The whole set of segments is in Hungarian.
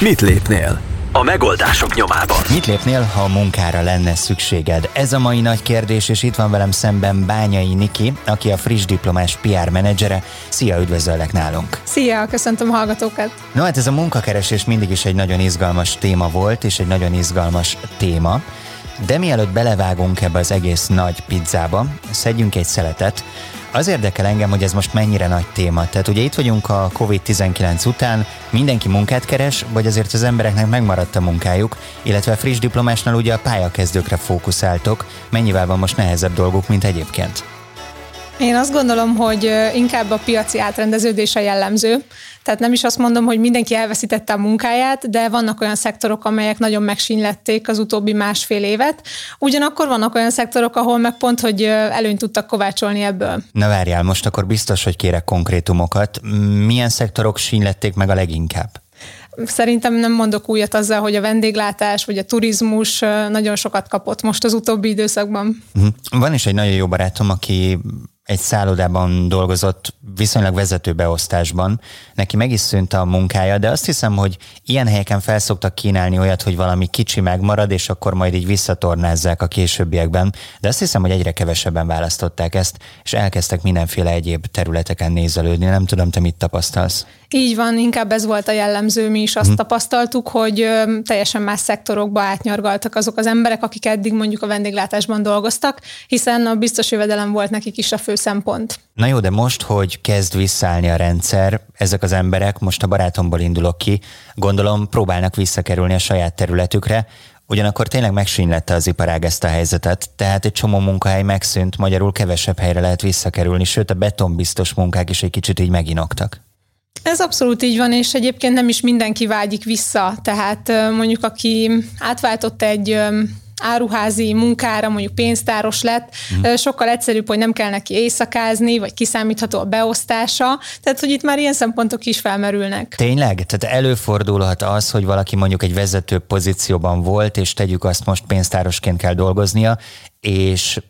Mit lépnél? A megoldások nyomában. Mit lépnél, ha a munkára lenne szükséged? Ez a mai nagy kérdés, és itt van velem szemben Bányai Niki, aki a friss diplomás PR menedzsere. Szia, üdvözöllek nálunk! Szia, köszöntöm a hallgatókat! No hát ez a munkakeresés mindig is egy nagyon izgalmas téma volt, és egy nagyon izgalmas téma. De mielőtt belevágunk ebbe az egész nagy pizzába, szedjünk egy szeletet, az érdekel engem, hogy ez most mennyire nagy téma. Tehát ugye itt vagyunk a COVID-19 után, mindenki munkát keres, vagy azért az embereknek megmaradt a munkájuk, illetve a friss diplomásnál ugye a pályakezdőkre fókuszáltok, mennyivel van most nehezebb dolguk, mint egyébként? Én azt gondolom, hogy inkább a piaci átrendeződés a jellemző. Tehát nem is azt mondom, hogy mindenki elveszítette a munkáját, de vannak olyan szektorok, amelyek nagyon megsínlették az utóbbi másfél évet. Ugyanakkor vannak olyan szektorok, ahol meg pont, hogy előnyt tudtak kovácsolni ebből. Na várjál, most akkor biztos, hogy kérek konkrétumokat. Milyen szektorok sínlették meg a leginkább? Szerintem nem mondok újat azzal, hogy a vendéglátás vagy a turizmus nagyon sokat kapott most az utóbbi időszakban. Mhm. Van is egy nagyon jó barátom, aki egy szállodában dolgozott viszonylag vezető beosztásban. Neki meg is szűnt a munkája, de azt hiszem, hogy ilyen helyeken felszoktak kínálni olyat, hogy valami kicsi megmarad, és akkor majd így visszatornázzák a későbbiekben. De azt hiszem, hogy egyre kevesebben választották ezt, és elkezdtek mindenféle egyéb területeken nézelődni. Nem tudom, te mit tapasztalsz? Így van, inkább ez volt a jellemző, mi is azt hmm. tapasztaltuk, hogy teljesen más szektorokba átnyargaltak azok az emberek, akik eddig mondjuk a vendéglátásban dolgoztak, hiszen a biztos jövedelem volt nekik is a fő szempont. Na jó, de most, hogy kezd visszaállni a rendszer, ezek az emberek, most a barátomból indulok ki, gondolom próbálnak visszakerülni a saját területükre, Ugyanakkor tényleg megsínylette az iparág ezt a helyzetet, tehát egy csomó munkahely megszűnt, magyarul kevesebb helyre lehet visszakerülni, sőt a betonbiztos munkák is egy kicsit így meginoktak. Ez abszolút így van, és egyébként nem is mindenki vágyik vissza. Tehát mondjuk aki átváltott egy áruházi munkára, mondjuk pénztáros lett, mm. sokkal egyszerűbb, hogy nem kell neki éjszakázni, vagy kiszámítható a beosztása, tehát hogy itt már ilyen szempontok is felmerülnek. Tényleg? Tehát előfordulhat az, hogy valaki mondjuk egy vezető pozícióban volt, és tegyük azt most pénztárosként kell dolgoznia, és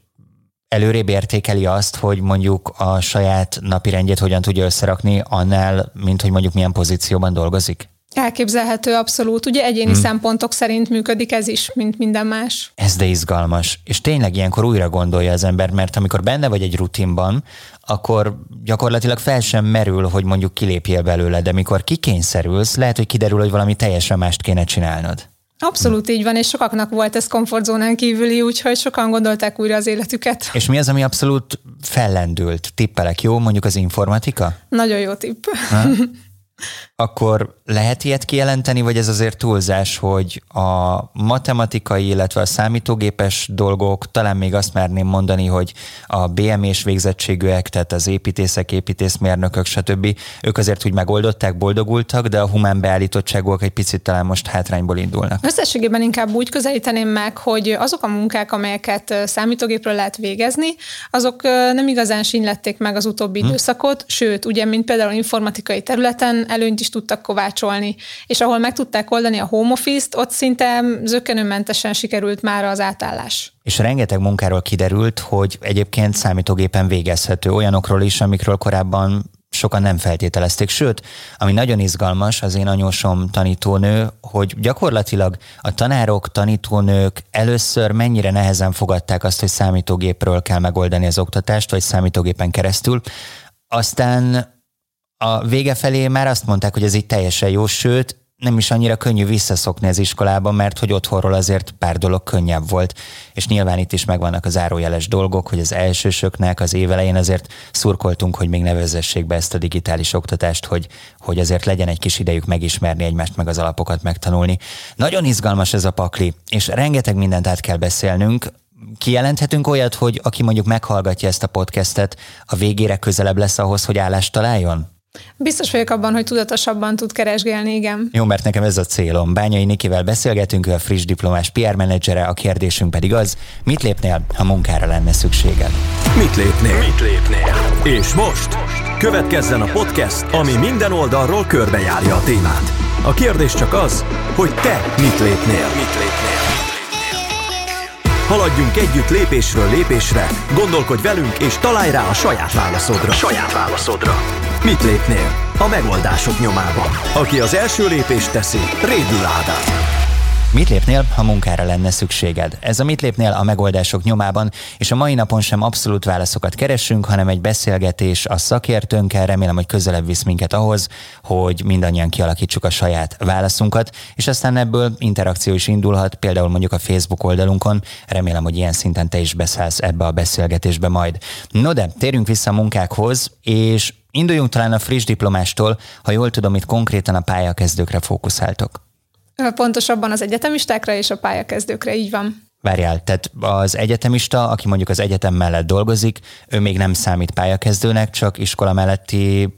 előrébb értékeli azt, hogy mondjuk a saját napirendjét hogyan tudja összerakni annál, mint hogy mondjuk milyen pozícióban dolgozik? Elképzelhető abszolút. Ugye egyéni hmm. szempontok szerint működik ez is, mint minden más. Ez de izgalmas. És tényleg ilyenkor újra gondolja az ember, mert amikor benne vagy egy rutinban, akkor gyakorlatilag fel sem merül, hogy mondjuk kilépjél belőle, de mikor kikényszerülsz, lehet, hogy kiderül, hogy valami teljesen mást kéne csinálnod. Abszolút így van, és sokaknak volt ez komfortzónán kívüli, úgyhogy sokan gondolták újra az életüket. És mi az, ami abszolút fellendült? Tippelek, jó? Mondjuk az informatika? Nagyon jó tipp. akkor lehet ilyet kijelenteni, vagy ez azért túlzás, hogy a matematikai, illetve a számítógépes dolgok, talán még azt merném mondani, hogy a BMS végzettségűek, tehát az építészek, építészmérnökök, stb. ők azért úgy megoldották, boldogultak, de a humán beállítottságok egy picit talán most hátrányból indulnak. Összességében inkább úgy közelíteném meg, hogy azok a munkák, amelyeket számítógépről lehet végezni, azok nem igazán sínlették meg az utóbbi hm. időszakot, sőt, ugye, mint például informatikai területen előnyt is tudtak kovácsolni, és ahol meg tudták oldani a home office-t, ott szinte zökkenőmentesen sikerült már az átállás. És rengeteg munkáról kiderült, hogy egyébként számítógépen végezhető olyanokról is, amikről korábban sokan nem feltételezték. Sőt, ami nagyon izgalmas, az én anyósom tanítónő, hogy gyakorlatilag a tanárok, tanítónők először mennyire nehezen fogadták azt, hogy számítógépről kell megoldani az oktatást, vagy számítógépen keresztül. Aztán a vége felé már azt mondták, hogy ez így teljesen jó, sőt, nem is annyira könnyű visszaszokni az iskolába, mert hogy otthonról azért pár dolog könnyebb volt. És nyilván itt is megvannak az árójeles dolgok, hogy az elsősöknek az évelején azért szurkoltunk, hogy még nevezessék be ezt a digitális oktatást, hogy, hogy azért legyen egy kis idejük megismerni egymást, meg az alapokat megtanulni. Nagyon izgalmas ez a pakli, és rengeteg mindent át kell beszélnünk. Kijelenthetünk olyat, hogy aki mondjuk meghallgatja ezt a podcastet, a végére közelebb lesz ahhoz, hogy állást találjon? Biztos vagyok abban, hogy tudatosabban tud keresgélni, igen. Jó, mert nekem ez a célom. Bányai Nikivel beszélgetünk, ő a friss diplomás PR menedzsere, a kérdésünk pedig az, mit lépnél, ha munkára lenne szükséged? Mit lépnél? Mit lépnél? És most következzen a podcast, ami minden oldalról körbejárja a témát. A kérdés csak az, hogy te mit lépnél? Mit lépnél? Haladjunk együtt lépésről lépésre, gondolkodj velünk és találj rá a saját válaszodra. Saját válaszodra. Mit lépnél? A megoldások nyomába. Aki az első lépést teszi, Rédül Ádám. Mit lépnél, ha munkára lenne szükséged? Ez a Mit lépnél a megoldások nyomában, és a mai napon sem abszolút válaszokat keresünk, hanem egy beszélgetés a szakértőnkkel. Remélem, hogy közelebb visz minket ahhoz, hogy mindannyian kialakítsuk a saját válaszunkat, és aztán ebből interakció is indulhat, például mondjuk a Facebook oldalunkon. Remélem, hogy ilyen szinten te is beszállsz ebbe a beszélgetésbe majd. No de, térjünk vissza a munkákhoz, és induljunk talán a friss diplomástól, ha jól tudom, itt konkrétan a pályakezdőkre fókuszáltok. Pontosabban az egyetemistákra és a pályakezdőkre, így van. Várjál, tehát az egyetemista, aki mondjuk az egyetem mellett dolgozik, ő még nem számít pályakezdőnek, csak iskola melletti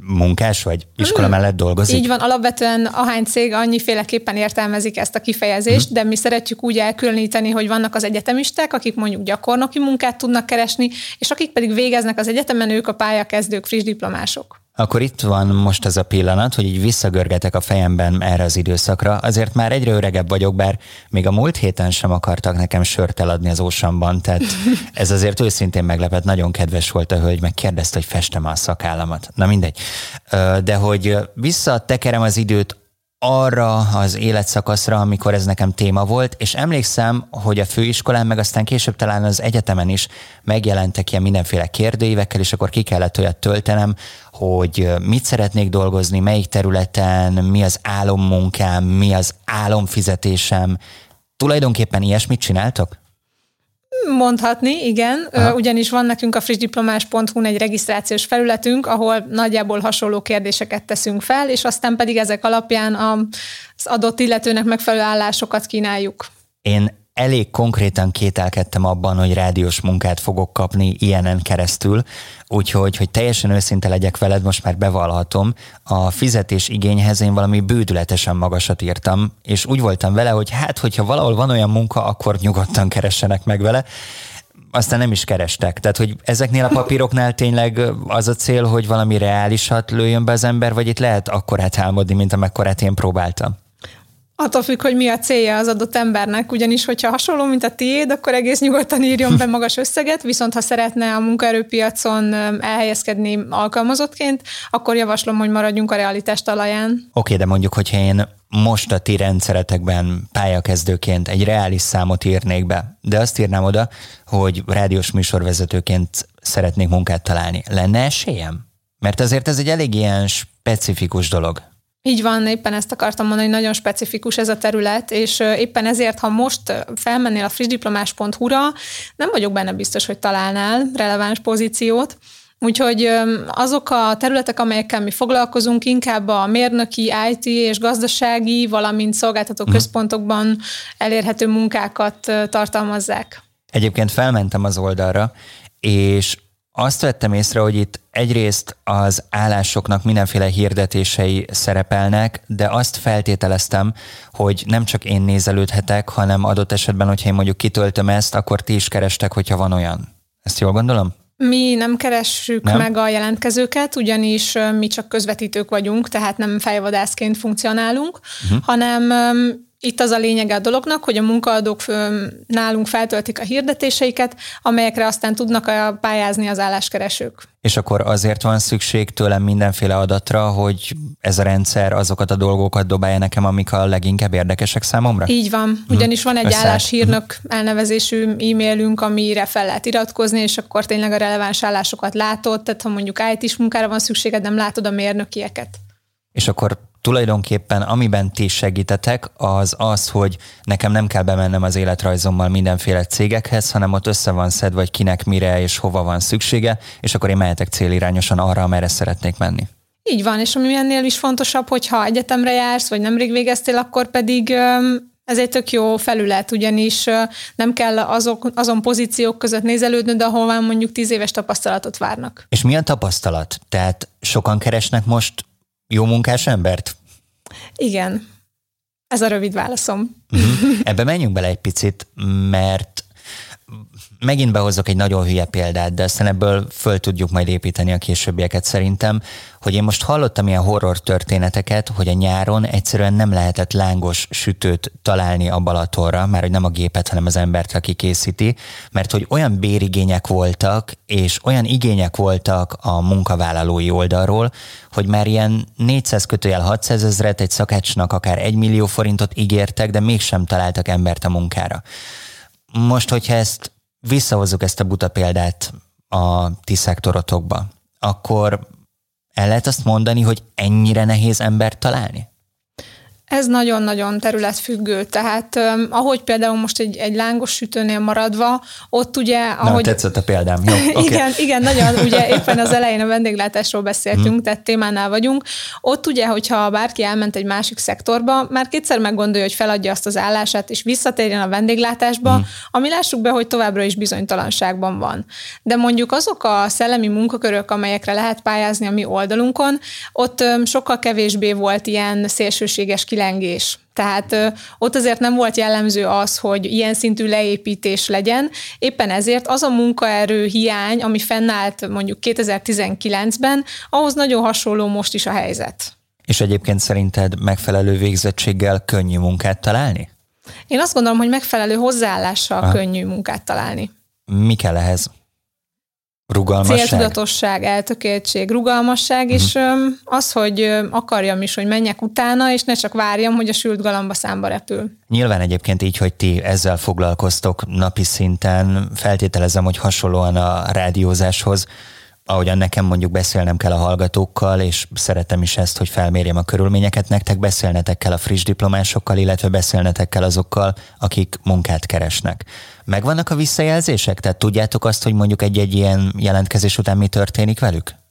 munkás vagy iskola hmm. mellett dolgozik? Így van, alapvetően ahány cég annyiféleképpen értelmezik ezt a kifejezést, hmm. de mi szeretjük úgy elkülöníteni, hogy vannak az egyetemisták, akik mondjuk gyakornoki munkát tudnak keresni, és akik pedig végeznek az egyetemen, ők a pályakezdők, friss diplomások. Akkor itt van most ez a pillanat, hogy így visszagörgetek a fejemben erre az időszakra. Azért már egyre öregebb vagyok, bár még a múlt héten sem akartak nekem sört eladni az ósamban, tehát ez azért őszintén meglepett, nagyon kedves volt a hölgy, meg kérdezte, hogy festem a szakállamat. Na mindegy. De hogy visszatekerem az időt arra az életszakaszra, amikor ez nekem téma volt, és emlékszem, hogy a főiskolán, meg aztán később talán az egyetemen is megjelentek ilyen mindenféle kérdőívekkel, és akkor ki kellett olyat töltenem, hogy mit szeretnék dolgozni, melyik területen, mi az álommunkám, mi az álomfizetésem. Tulajdonképpen ilyesmit csináltok? Mondhatni, igen. Aha. Ugyanis van nekünk a frissdiplomás.hu egy regisztrációs felületünk, ahol nagyjából hasonló kérdéseket teszünk fel, és aztán pedig ezek alapján az adott illetőnek megfelelő állásokat kínáljuk. Én elég konkrétan kételkedtem abban, hogy rádiós munkát fogok kapni ilyenen keresztül, úgyhogy, hogy teljesen őszinte legyek veled, most már bevallhatom, a fizetés igényhez én valami bődületesen magasat írtam, és úgy voltam vele, hogy hát, hogyha valahol van olyan munka, akkor nyugodtan keressenek meg vele, aztán nem is kerestek. Tehát, hogy ezeknél a papíroknál tényleg az a cél, hogy valami reálisat lőjön be az ember, vagy itt lehet akkorát álmodni, mint amekkorát én próbáltam? Attól függ, hogy mi a célja az adott embernek, ugyanis, hogyha hasonló, mint a tiéd, akkor egész nyugodtan írjon be magas összeget, viszont ha szeretne a munkaerőpiacon elhelyezkedni alkalmazottként, akkor javaslom, hogy maradjunk a realitás talaján. Oké, okay, de mondjuk, hogyha én most a ti rendszeretekben pályakezdőként egy reális számot írnék be, de azt írnám oda, hogy rádiós műsorvezetőként szeretnék munkát találni. Lenne esélyem? Mert azért ez egy elég ilyen specifikus dolog. Így van, éppen ezt akartam mondani, hogy nagyon specifikus ez a terület, és éppen ezért, ha most felmennél a frissdiplomás.hu-ra, nem vagyok benne biztos, hogy találnál releváns pozíciót, Úgyhogy azok a területek, amelyekkel mi foglalkozunk, inkább a mérnöki, IT és gazdasági, valamint szolgáltató mhm. központokban elérhető munkákat tartalmazzák. Egyébként felmentem az oldalra, és azt vettem észre, hogy itt egyrészt az állásoknak mindenféle hirdetései szerepelnek, de azt feltételeztem, hogy nem csak én nézelődhetek, hanem adott esetben, hogyha én mondjuk kitöltöm ezt, akkor ti is kerestek, hogyha van olyan. Ezt jól gondolom? Mi nem keressük nem? meg a jelentkezőket, ugyanis mi csak közvetítők vagyunk, tehát nem fejvadászként funkcionálunk, uh-huh. hanem itt az a lényege a dolognak, hogy a munkaadók nálunk feltöltik a hirdetéseiket, amelyekre aztán tudnak pályázni az álláskeresők. És akkor azért van szükség tőlem mindenféle adatra, hogy ez a rendszer azokat a dolgokat dobálja nekem, amik a leginkább érdekesek számomra? Így van, ugyanis van egy Össze... álláshírnök elnevezésű e-mailünk, amire fel lehet iratkozni, és akkor tényleg a releváns állásokat látod, tehát ha mondjuk IT-s munkára van szükséged, nem látod a mérnökieket. És akkor tulajdonképpen amiben ti segítetek, az az, hogy nekem nem kell bemennem az életrajzommal mindenféle cégekhez, hanem ott össze van szed, vagy kinek mire és hova van szüksége, és akkor én mehetek célirányosan arra, amerre szeretnék menni. Így van, és ami ennél is fontosabb, hogy ha egyetemre jársz, vagy nemrég végeztél, akkor pedig ez egy tök jó felület, ugyanis nem kell azok, azon pozíciók között nézelődnöd, ahová mondjuk tíz éves tapasztalatot várnak. És milyen tapasztalat? Tehát sokan keresnek most jó munkás embert? Igen. Ez a rövid válaszom. Uh-huh. Ebbe menjünk bele egy picit, mert megint behozok egy nagyon hülye példát, de aztán ebből föl tudjuk majd építeni a későbbieket szerintem, hogy én most hallottam ilyen horror történeteket, hogy a nyáron egyszerűen nem lehetett lángos sütőt találni a Balatonra, már hogy nem a gépet, hanem az embert, aki készíti, mert hogy olyan bérigények voltak, és olyan igények voltak a munkavállalói oldalról, hogy már ilyen 400 kötőjel 600 ezeret egy szakácsnak akár 1 millió forintot ígértek, de mégsem találtak embert a munkára. Most, hogyha ezt visszahozzuk ezt a buta példát a ti szektorotokba, akkor el lehet azt mondani, hogy ennyire nehéz embert találni? Ez nagyon-nagyon területfüggő, tehát um, ahogy például most egy, egy lángos sütőnél maradva, ott ugye... Ahogy, Na, tetszett a példám. Jó, okay. igen, igen, nagyon, ugye éppen az elején a vendéglátásról beszéltünk, hmm. tehát témánál vagyunk. Ott ugye, hogyha bárki elment egy másik szektorba, már kétszer meggondolja, hogy feladja azt az állását, és visszatérjen a vendéglátásba, hmm. ami lássuk be, hogy továbbra is bizonytalanságban van. De mondjuk azok a szellemi munkakörök, amelyekre lehet pályázni a mi oldalunkon, ott um, sokkal kevésbé volt ilyen szélsőséges kilengés. Tehát ö, ott azért nem volt jellemző az, hogy ilyen szintű leépítés legyen. Éppen ezért az a munkaerő hiány, ami fennállt mondjuk 2019-ben, ahhoz nagyon hasonló most is a helyzet. És egyébként szerinted megfelelő végzettséggel könnyű munkát találni? Én azt gondolom, hogy megfelelő hozzáállással Aha. könnyű munkát találni. Mi kell ehhez? Rugalmasság? Céltudatosság, eltökéltség, rugalmasság, uh-huh. és az, hogy akarjam is, hogy menjek utána, és ne csak várjam, hogy a sült galamba számba repül. Nyilván egyébként így, hogy ti ezzel foglalkoztok napi szinten, feltételezem, hogy hasonlóan a rádiózáshoz, ahogyan nekem mondjuk beszélnem kell a hallgatókkal, és szeretem is ezt, hogy felmérjem a körülményeket, nektek beszélnetek kell a friss diplomásokkal, illetve beszélnetek kell azokkal, akik munkát keresnek. Megvannak a visszajelzések? Tehát tudjátok azt, hogy mondjuk egy-egy ilyen jelentkezés után mi történik velük?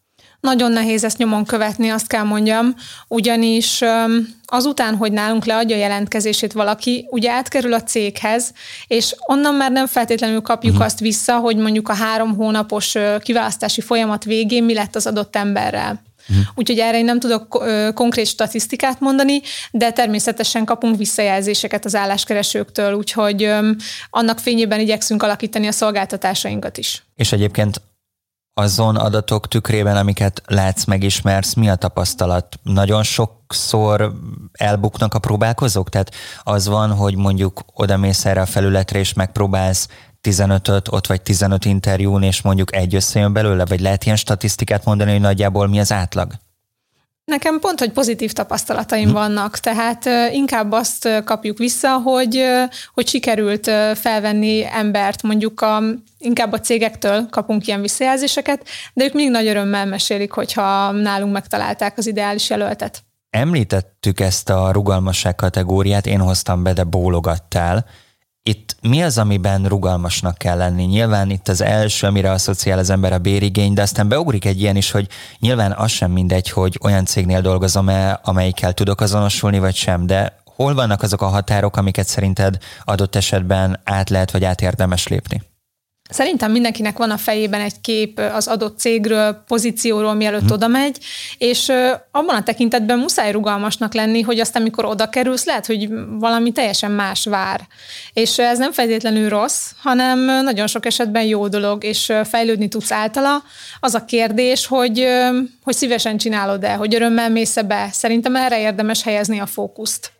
Nagyon nehéz ezt nyomon követni, azt kell mondjam, ugyanis azután, hogy nálunk leadja a jelentkezését valaki, ugye átkerül a céghez, és onnan már nem feltétlenül kapjuk uh-huh. azt vissza, hogy mondjuk a három hónapos kiválasztási folyamat végén mi lett az adott emberrel. Uh-huh. Úgyhogy erre én nem tudok konkrét statisztikát mondani, de természetesen kapunk visszajelzéseket az álláskeresőktől, úgyhogy annak fényében igyekszünk alakítani a szolgáltatásainkat is. És egyébként azon adatok tükrében, amiket látsz, megismersz, mi a tapasztalat? Nagyon sokszor elbuknak a próbálkozók? Tehát az van, hogy mondjuk oda mész erre a felületre, és megpróbálsz 15-öt, ott vagy 15 interjún, és mondjuk egy összejön belőle? Vagy lehet ilyen statisztikát mondani, hogy nagyjából mi az átlag? Nekem pont, hogy pozitív tapasztalataim hm. vannak, tehát inkább azt kapjuk vissza, hogy, hogy sikerült felvenni embert, mondjuk a, inkább a cégektől kapunk ilyen visszajelzéseket, de ők mindig nagy örömmel mesélik, hogyha nálunk megtalálták az ideális jelöltet. Említettük ezt a rugalmasság kategóriát, én hoztam be, de bólogattál. Itt mi az, amiben rugalmasnak kell lenni? Nyilván itt az első, amire asszociál az ember a bérigény, de aztán beugrik egy ilyen is, hogy nyilván az sem mindegy, hogy olyan cégnél dolgozom-e, amelyikkel tudok azonosulni, vagy sem, de hol vannak azok a határok, amiket szerinted adott esetben át lehet, vagy át érdemes lépni? Szerintem mindenkinek van a fejében egy kép az adott cégről, pozícióról, mielőtt hmm. oda megy, és abban a tekintetben muszáj rugalmasnak lenni, hogy azt, amikor oda kerülsz, lehet, hogy valami teljesen más vár. És ez nem feltétlenül rossz, hanem nagyon sok esetben jó dolog, és fejlődni tudsz általa. Az a kérdés, hogy, hogy szívesen csinálod-e, hogy örömmel mész be. Szerintem erre érdemes helyezni a fókuszt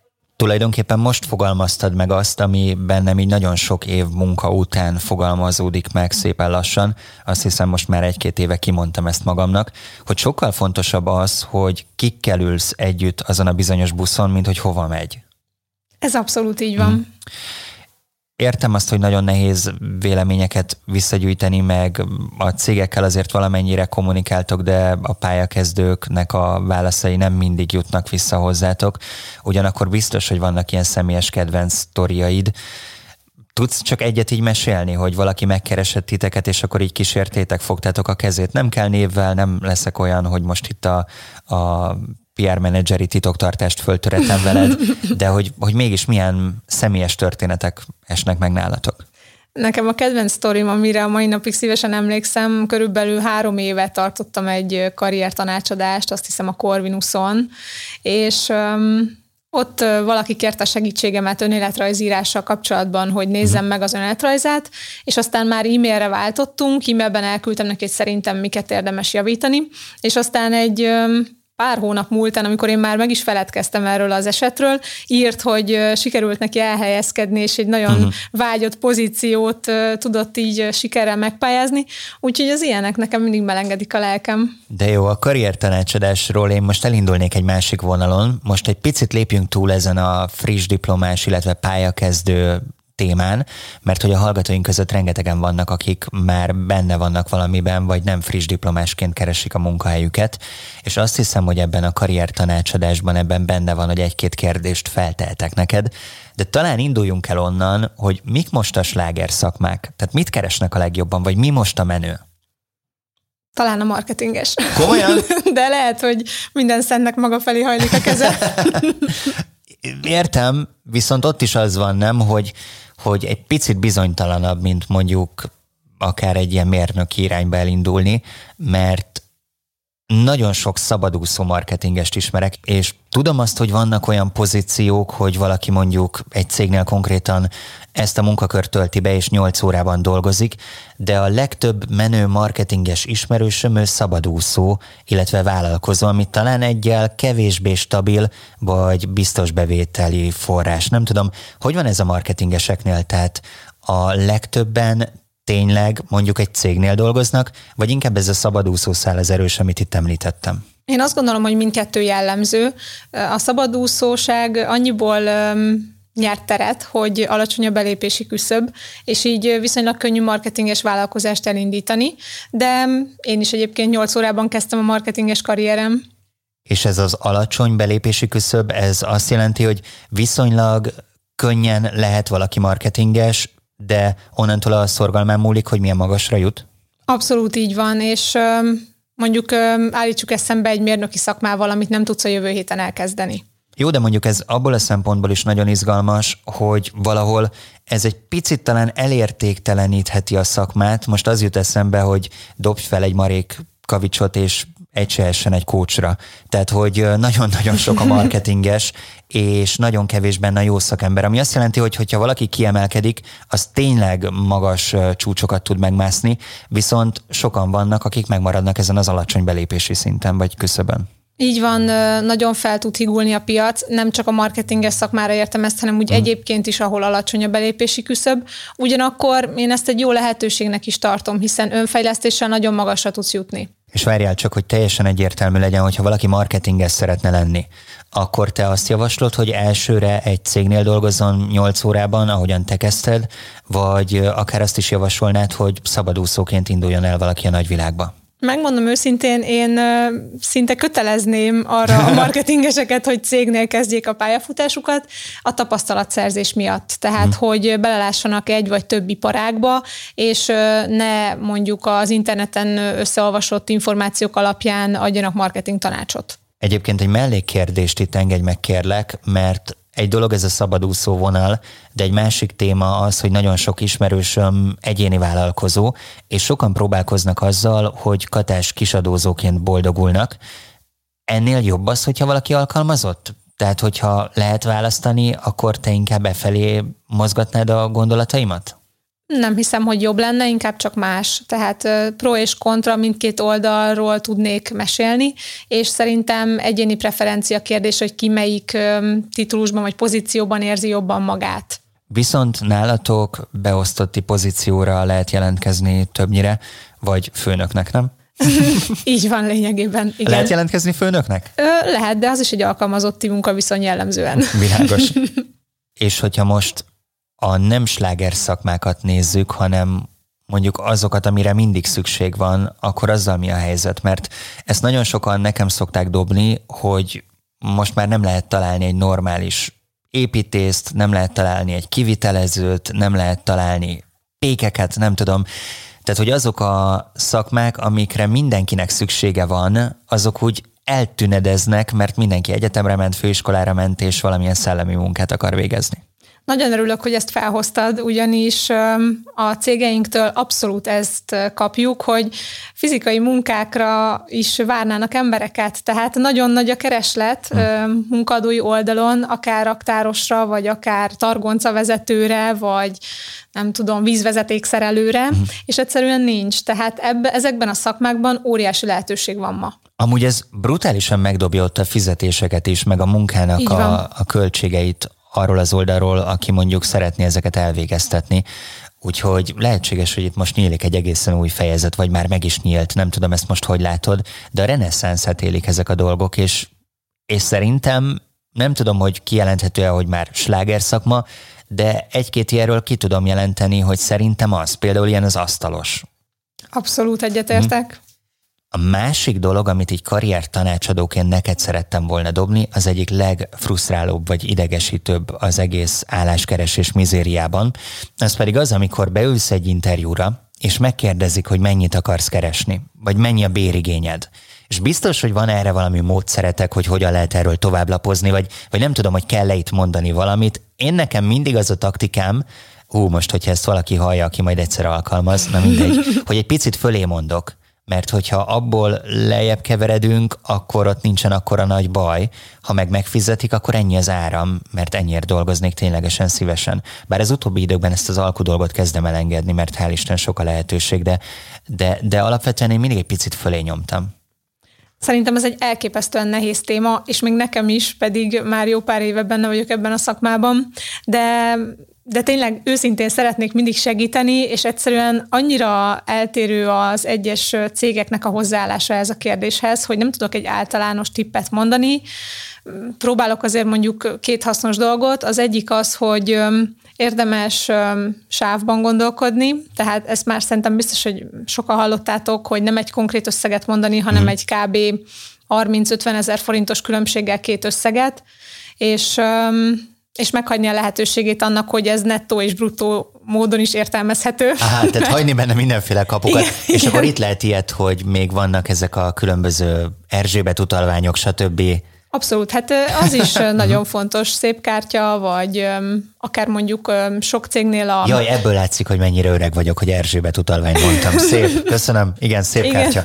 tulajdonképpen most fogalmaztad meg azt, ami bennem így nagyon sok év munka után fogalmazódik meg szépen lassan. Azt hiszem most már egy-két éve kimondtam ezt magamnak, hogy sokkal fontosabb az, hogy kikkel ülsz együtt azon a bizonyos buszon, mint hogy hova megy. Ez abszolút így van. Hmm. Értem azt, hogy nagyon nehéz véleményeket visszagyűjteni, meg a cégekkel azért valamennyire kommunikáltok, de a pályakezdőknek a válaszai nem mindig jutnak vissza hozzátok. Ugyanakkor biztos, hogy vannak ilyen személyes kedvenc sztoriaid. Tudsz csak egyet így mesélni, hogy valaki megkeresett titeket, és akkor így kísértétek, fogtátok a kezét. Nem kell névvel, nem leszek olyan, hogy most itt a, a PR menedzseri titoktartást föltöretem veled, de hogy, hogy mégis milyen személyes történetek esnek meg nálatok? Nekem a kedvenc sztorim, amire a mai napig szívesen emlékszem, körülbelül három éve tartottam egy karrier tanácsadást, azt hiszem a Corvinuson, és um, Ott valaki kérte segítségemet önéletrajzírással kapcsolatban, hogy nézzem uh-huh. meg az önéletrajzát, és aztán már e-mailre váltottunk, e-mailben elküldtem neki, hogy szerintem miket érdemes javítani, és aztán egy pár hónap múltán, amikor én már meg is feledkeztem erről az esetről, írt, hogy sikerült neki elhelyezkedni, és egy nagyon uh-huh. vágyott pozíciót tudott így sikerrel megpályázni, úgyhogy az ilyenek nekem mindig melengedik a lelkem. De jó, a karriertanácsadásról én most elindulnék egy másik vonalon. Most egy picit lépjünk túl ezen a friss diplomás, illetve pályakezdő témán, mert hogy a hallgatóink között rengetegen vannak, akik már benne vannak valamiben, vagy nem friss diplomásként keresik a munkahelyüket, és azt hiszem, hogy ebben a karrier tanácsadásban ebben benne van, hogy egy-két kérdést felteltek neked, de talán induljunk el onnan, hogy mik most a sláger szakmák, tehát mit keresnek a legjobban, vagy mi most a menő? Talán a marketinges. Komolyan? De lehet, hogy minden szennek maga felé hajlik a keze. Értem, viszont ott is az van, nem, hogy hogy egy picit bizonytalanabb, mint mondjuk akár egy ilyen mérnöki irányba elindulni, mert nagyon sok szabadúszó marketingest ismerek, és tudom azt, hogy vannak olyan pozíciók, hogy valaki mondjuk egy cégnél konkrétan ezt a munkakört tölti be, és 8 órában dolgozik, de a legtöbb menő marketinges ismerősöm ő szabadúszó, illetve vállalkozó, amit talán egyel kevésbé stabil, vagy biztos bevételi forrás. Nem tudom, hogy van ez a marketingeseknél, tehát a legtöbben tényleg mondjuk egy cégnél dolgoznak, vagy inkább ez a szabadúszó szál az erős, amit itt említettem? Én azt gondolom, hogy mindkettő jellemző. A szabadúszóság annyiból nyert teret, hogy alacsony a belépési küszöb, és így viszonylag könnyű marketinges vállalkozást elindítani, de én is egyébként 8 órában kezdtem a marketinges karrierem. És ez az alacsony belépési küszöb, ez azt jelenti, hogy viszonylag könnyen lehet valaki marketinges, de onnantól a szorgalmán múlik, hogy milyen magasra jut? Abszolút így van, és mondjuk állítsuk eszembe egy mérnöki szakmával, amit nem tudsz a jövő héten elkezdeni. Jó, de mondjuk ez abból a szempontból is nagyon izgalmas, hogy valahol ez egy picit talán elértéktelenítheti a szakmát. Most az jut eszembe, hogy dobj fel egy marék kavicsot, és egy se essen egy kócsra. Tehát, hogy nagyon-nagyon sok a marketinges, és nagyon kevés benne a jó szakember, ami azt jelenti, hogy hogyha valaki kiemelkedik, az tényleg magas csúcsokat tud megmászni, viszont sokan vannak, akik megmaradnak ezen az alacsony belépési szinten vagy küszöbön. Így van, nagyon fel tud higulni a piac, nem csak a marketinges szakmára értem ezt, hanem úgy hmm. egyébként is, ahol alacsony a belépési küszöb. Ugyanakkor én ezt egy jó lehetőségnek is tartom, hiszen önfejlesztéssel nagyon magasra tudsz jutni. És várjál csak, hogy teljesen egyértelmű legyen, hogyha valaki marketinges szeretne lenni, akkor te azt javaslod, hogy elsőre egy cégnél dolgozzon 8 órában, ahogyan te kezdted, vagy akár azt is javasolnád, hogy szabadúszóként induljon el valaki a nagyvilágba? Megmondom őszintén, én szinte kötelezném arra a marketingeseket, hogy cégnél kezdjék a pályafutásukat a tapasztalatszerzés miatt. Tehát, hmm. hogy belelássanak egy vagy több iparágba, és ne mondjuk az interneten összeolvasott információk alapján adjanak marketing tanácsot. Egyébként egy mellékkérdést itt engedj meg kérlek, mert egy dolog ez a szabadúszó vonal, de egy másik téma az, hogy nagyon sok ismerősöm egyéni vállalkozó, és sokan próbálkoznak azzal, hogy katás kisadózóként boldogulnak. Ennél jobb az, hogyha valaki alkalmazott? Tehát, hogyha lehet választani, akkor te inkább befelé mozgatnád a gondolataimat? Nem hiszem, hogy jobb lenne, inkább csak más. Tehát pro és kontra mindkét oldalról tudnék mesélni, és szerintem egyéni preferencia kérdés, hogy ki melyik titulusban vagy pozícióban érzi jobban magát. Viszont nálatok beosztotti pozícióra lehet jelentkezni többnyire, vagy főnöknek, nem? Így van lényegében, igen. Lehet jelentkezni főnöknek? Ö, lehet, de az is egy alkalmazotti munkaviszony jellemzően. Világos. És hogyha most a nem sláger szakmákat nézzük, hanem mondjuk azokat, amire mindig szükség van, akkor azzal mi a helyzet? Mert ezt nagyon sokan nekem szokták dobni, hogy most már nem lehet találni egy normális építészt, nem lehet találni egy kivitelezőt, nem lehet találni pékeket, nem tudom. Tehát, hogy azok a szakmák, amikre mindenkinek szüksége van, azok úgy eltünedeznek, mert mindenki egyetemre ment, főiskolára ment, és valamilyen szellemi munkát akar végezni. Nagyon örülök, hogy ezt felhoztad, ugyanis a cégeinktől abszolút ezt kapjuk, hogy fizikai munkákra is várnának embereket, tehát nagyon nagy a kereslet hm. munkadói oldalon, akár aktárosra, vagy akár targonca vezetőre, vagy nem tudom, vízvezetékszerelőre, hm. és egyszerűen nincs. Tehát ebbe, ezekben a szakmákban óriási lehetőség van ma. Amúgy ez brutálisan megdobja ott a fizetéseket is, meg a munkának a, a költségeit arról az oldalról, aki mondjuk szeretné ezeket elvégeztetni. Úgyhogy lehetséges, hogy itt most nyílik egy egészen új fejezet, vagy már meg is nyílt, nem tudom ezt most hogy látod, de a reneszánszát élik ezek a dolgok, és, és szerintem nem tudom, hogy kijelenthető-e, hogy már sláger szakma, de egy-két ilyenről ki tudom jelenteni, hogy szerintem az, például ilyen az asztalos. Abszolút egyetértek. Hm. A másik dolog, amit így karrier tanácsadóként neked szerettem volna dobni, az egyik legfrusztrálóbb vagy idegesítőbb az egész álláskeresés mizériában, az pedig az, amikor beülsz egy interjúra, és megkérdezik, hogy mennyit akarsz keresni, vagy mennyi a bérigényed. És biztos, hogy van erre valami módszeretek, hogy hogyan lehet erről tovább lapozni, vagy, vagy nem tudom, hogy kell-e itt mondani valamit. Én nekem mindig az a taktikám, hú, most, hogyha ezt valaki hallja, aki majd egyszer alkalmaz, na mindegy, hogy egy picit fölé mondok, mert hogyha abból lejjebb keveredünk, akkor ott nincsen akkora nagy baj. Ha meg megfizetik, akkor ennyi az áram, mert ennyiért dolgoznék ténylegesen szívesen. Bár az utóbbi időkben ezt az alkú dolgot kezdem elengedni, mert hál' Isten sok a lehetőség, de, de, de alapvetően én mindig egy picit fölé nyomtam. Szerintem ez egy elképesztően nehéz téma, és még nekem is, pedig már jó pár éve benne vagyok ebben a szakmában, de de tényleg őszintén szeretnék mindig segíteni, és egyszerűen annyira eltérő az egyes cégeknek a hozzáállása ez a kérdéshez, hogy nem tudok egy általános tippet mondani. Próbálok azért mondjuk két hasznos dolgot. Az egyik az, hogy érdemes sávban gondolkodni, tehát ezt már szerintem biztos, hogy sokan hallottátok, hogy nem egy konkrét összeget mondani, hanem mm. egy kb. 30-50 ezer forintos különbséggel két összeget, és és meghagyni a lehetőségét annak, hogy ez nettó és bruttó módon is értelmezhető. Aha, tehát hagyni benne mindenféle kapukat. Igen, és igen. akkor itt lehet ilyet, hogy még vannak ezek a különböző Erzsébet utalványok, stb. Abszolút, hát az is nagyon fontos, szép kártya, vagy akár mondjuk sok cégnél a... Jaj, ebből látszik, hogy mennyire öreg vagyok, hogy Erzsébet utalványt mondtam. Szép, köszönöm. Igen, szép Igen. kártya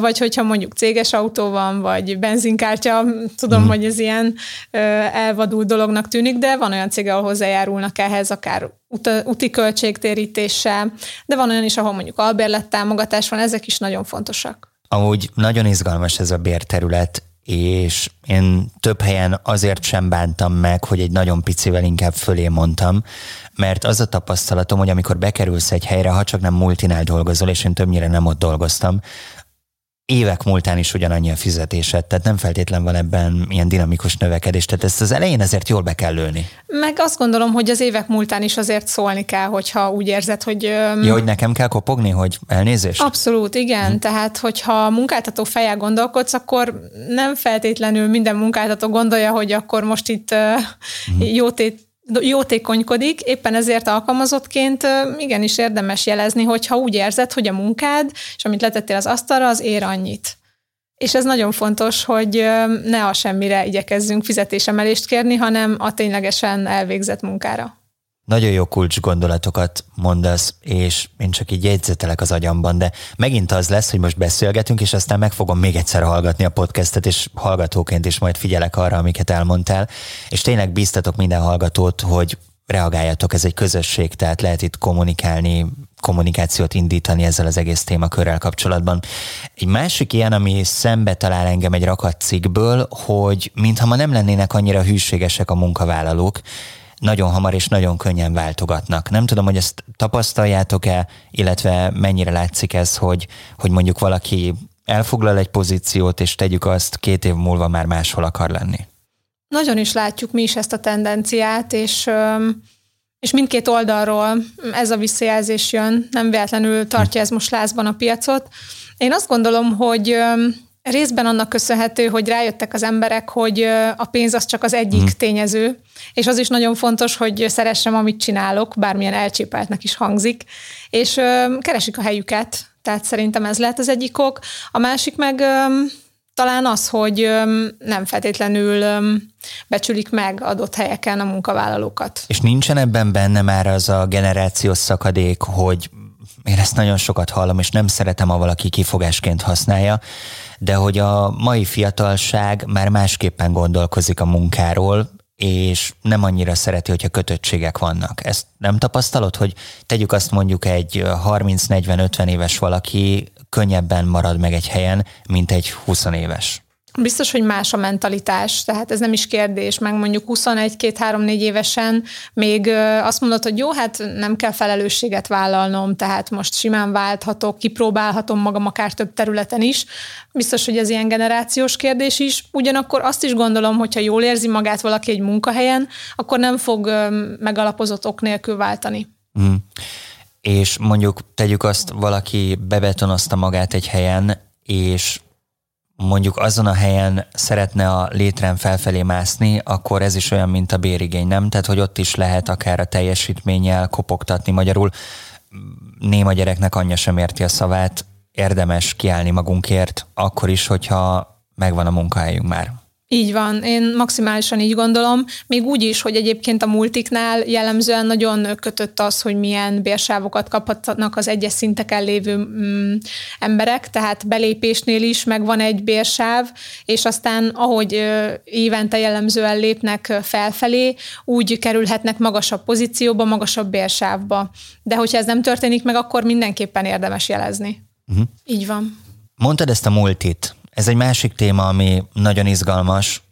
vagy hogyha mondjuk céges autó van, vagy benzinkártya, tudom, mm. hogy ez ilyen elvadult dolognak tűnik, de van olyan cég, ahol hozzájárulnak ehhez, akár úti költségtérítéssel, de van olyan is, ahol mondjuk albérlet támogatás van, ezek is nagyon fontosak. Amúgy nagyon izgalmas ez a bérterület, és én több helyen azért sem bántam meg, hogy egy nagyon picivel inkább fölé mondtam, mert az a tapasztalatom, hogy amikor bekerülsz egy helyre, ha csak nem multinál dolgozol, és én többnyire nem ott dolgoztam, évek múltán is ugyanannyi a fizetésed, tehát nem feltétlen van ebben ilyen dinamikus növekedés, tehát ezt az elején ezért jól be kell lőni. Meg azt gondolom, hogy az évek múltán is azért szólni kell, hogyha úgy érzed, hogy... Ja, hogy nekem kell kopogni, hogy elnézést? Abszolút, igen. Hm. Tehát, hogyha munkáltató fejjel gondolkodsz, akkor nem feltétlenül minden munkáltató gondolja, hogy akkor most itt hm. jótét jótékonykodik, éppen ezért alkalmazottként igenis érdemes jelezni, hogyha úgy érzed, hogy a munkád, és amit letettél az asztalra, az ér annyit. És ez nagyon fontos, hogy ne a semmire igyekezzünk fizetésemelést kérni, hanem a ténylegesen elvégzett munkára. Nagyon jó kulcs gondolatokat mondasz, és én csak így jegyzetelek az agyamban, de megint az lesz, hogy most beszélgetünk, és aztán meg fogom még egyszer hallgatni a podcastet, és hallgatóként is majd figyelek arra, amiket elmondtál, és tényleg bíztatok minden hallgatót, hogy reagáljatok, ez egy közösség, tehát lehet itt kommunikálni, kommunikációt indítani ezzel az egész témakörrel kapcsolatban. Egy másik ilyen, ami szembe talál engem egy rakat cikkből, hogy mintha ma nem lennének annyira hűségesek a munkavállalók, nagyon hamar és nagyon könnyen váltogatnak. Nem tudom, hogy ezt tapasztaljátok-e, illetve mennyire látszik ez, hogy, hogy mondjuk valaki elfoglal egy pozíciót, és tegyük azt, két év múlva már máshol akar lenni. Nagyon is látjuk mi is ezt a tendenciát, és és mindkét oldalról ez a visszajelzés jön, nem véletlenül tartja ez most lázban a piacot. Én azt gondolom, hogy Részben annak köszönhető, hogy rájöttek az emberek, hogy a pénz az csak az egyik mm. tényező, és az is nagyon fontos, hogy szeressem, amit csinálok, bármilyen elcsépeltnek is hangzik, és keresik a helyüket, tehát szerintem ez lehet az egyik ok. A másik meg talán az, hogy nem feltétlenül becsülik meg adott helyeken a munkavállalókat. És nincsen ebben benne már az a generációs szakadék, hogy én ezt nagyon sokat hallom, és nem szeretem, ha valaki kifogásként használja, de hogy a mai fiatalság már másképpen gondolkozik a munkáról, és nem annyira szereti, hogyha kötöttségek vannak. Ezt nem tapasztalod, hogy tegyük azt mondjuk egy 30-40-50 éves valaki könnyebben marad meg egy helyen, mint egy 20 éves? Biztos, hogy más a mentalitás, tehát ez nem is kérdés, meg mondjuk 21-2-3-4 évesen még azt mondod, hogy jó, hát nem kell felelősséget vállalnom, tehát most simán válthatok, kipróbálhatom magam akár több területen is. Biztos, hogy ez ilyen generációs kérdés is. Ugyanakkor azt is gondolom, hogyha jól érzi magát valaki egy munkahelyen, akkor nem fog megalapozott ok nélkül váltani. Mm. És mondjuk tegyük azt, valaki bebetonozta magát egy helyen, és mondjuk azon a helyen szeretne a létrán felfelé mászni, akkor ez is olyan, mint a bérigény, nem? Tehát, hogy ott is lehet akár a teljesítménnyel kopogtatni magyarul. Néma gyereknek anyja sem érti a szavát, érdemes kiállni magunkért, akkor is, hogyha megvan a munkahelyünk már. Így van, én maximálisan így gondolom, még úgy is, hogy egyébként a multiknál jellemzően nagyon kötött az, hogy milyen bérsávokat kaphatnak az egyes szinteken lévő mm, emberek, tehát belépésnél is megvan egy bérsáv, és aztán ahogy ö, évente jellemzően lépnek felfelé, úgy kerülhetnek magasabb pozícióba, magasabb bérsávba. De hogyha ez nem történik meg, akkor mindenképpen érdemes jelezni. Uh-huh. Így van. Mondtad ezt a multit, ez egy másik téma, ami nagyon izgalmas.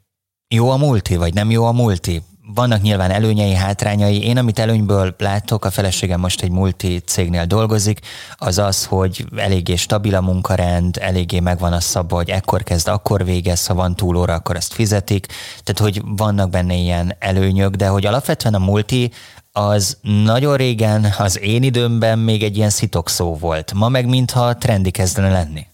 Jó a multi, vagy nem jó a multi? Vannak nyilván előnyei, hátrányai. Én, amit előnyből látok, a feleségem most egy multi cégnél dolgozik, az az, hogy eléggé stabil a munkarend, eléggé megvan a szabva, hogy ekkor kezd, akkor végez, ha van túlóra, akkor ezt fizetik. Tehát, hogy vannak benne ilyen előnyök, de hogy alapvetően a multi az nagyon régen, az én időmben még egy ilyen szó volt. Ma meg mintha trendi kezdene lenni.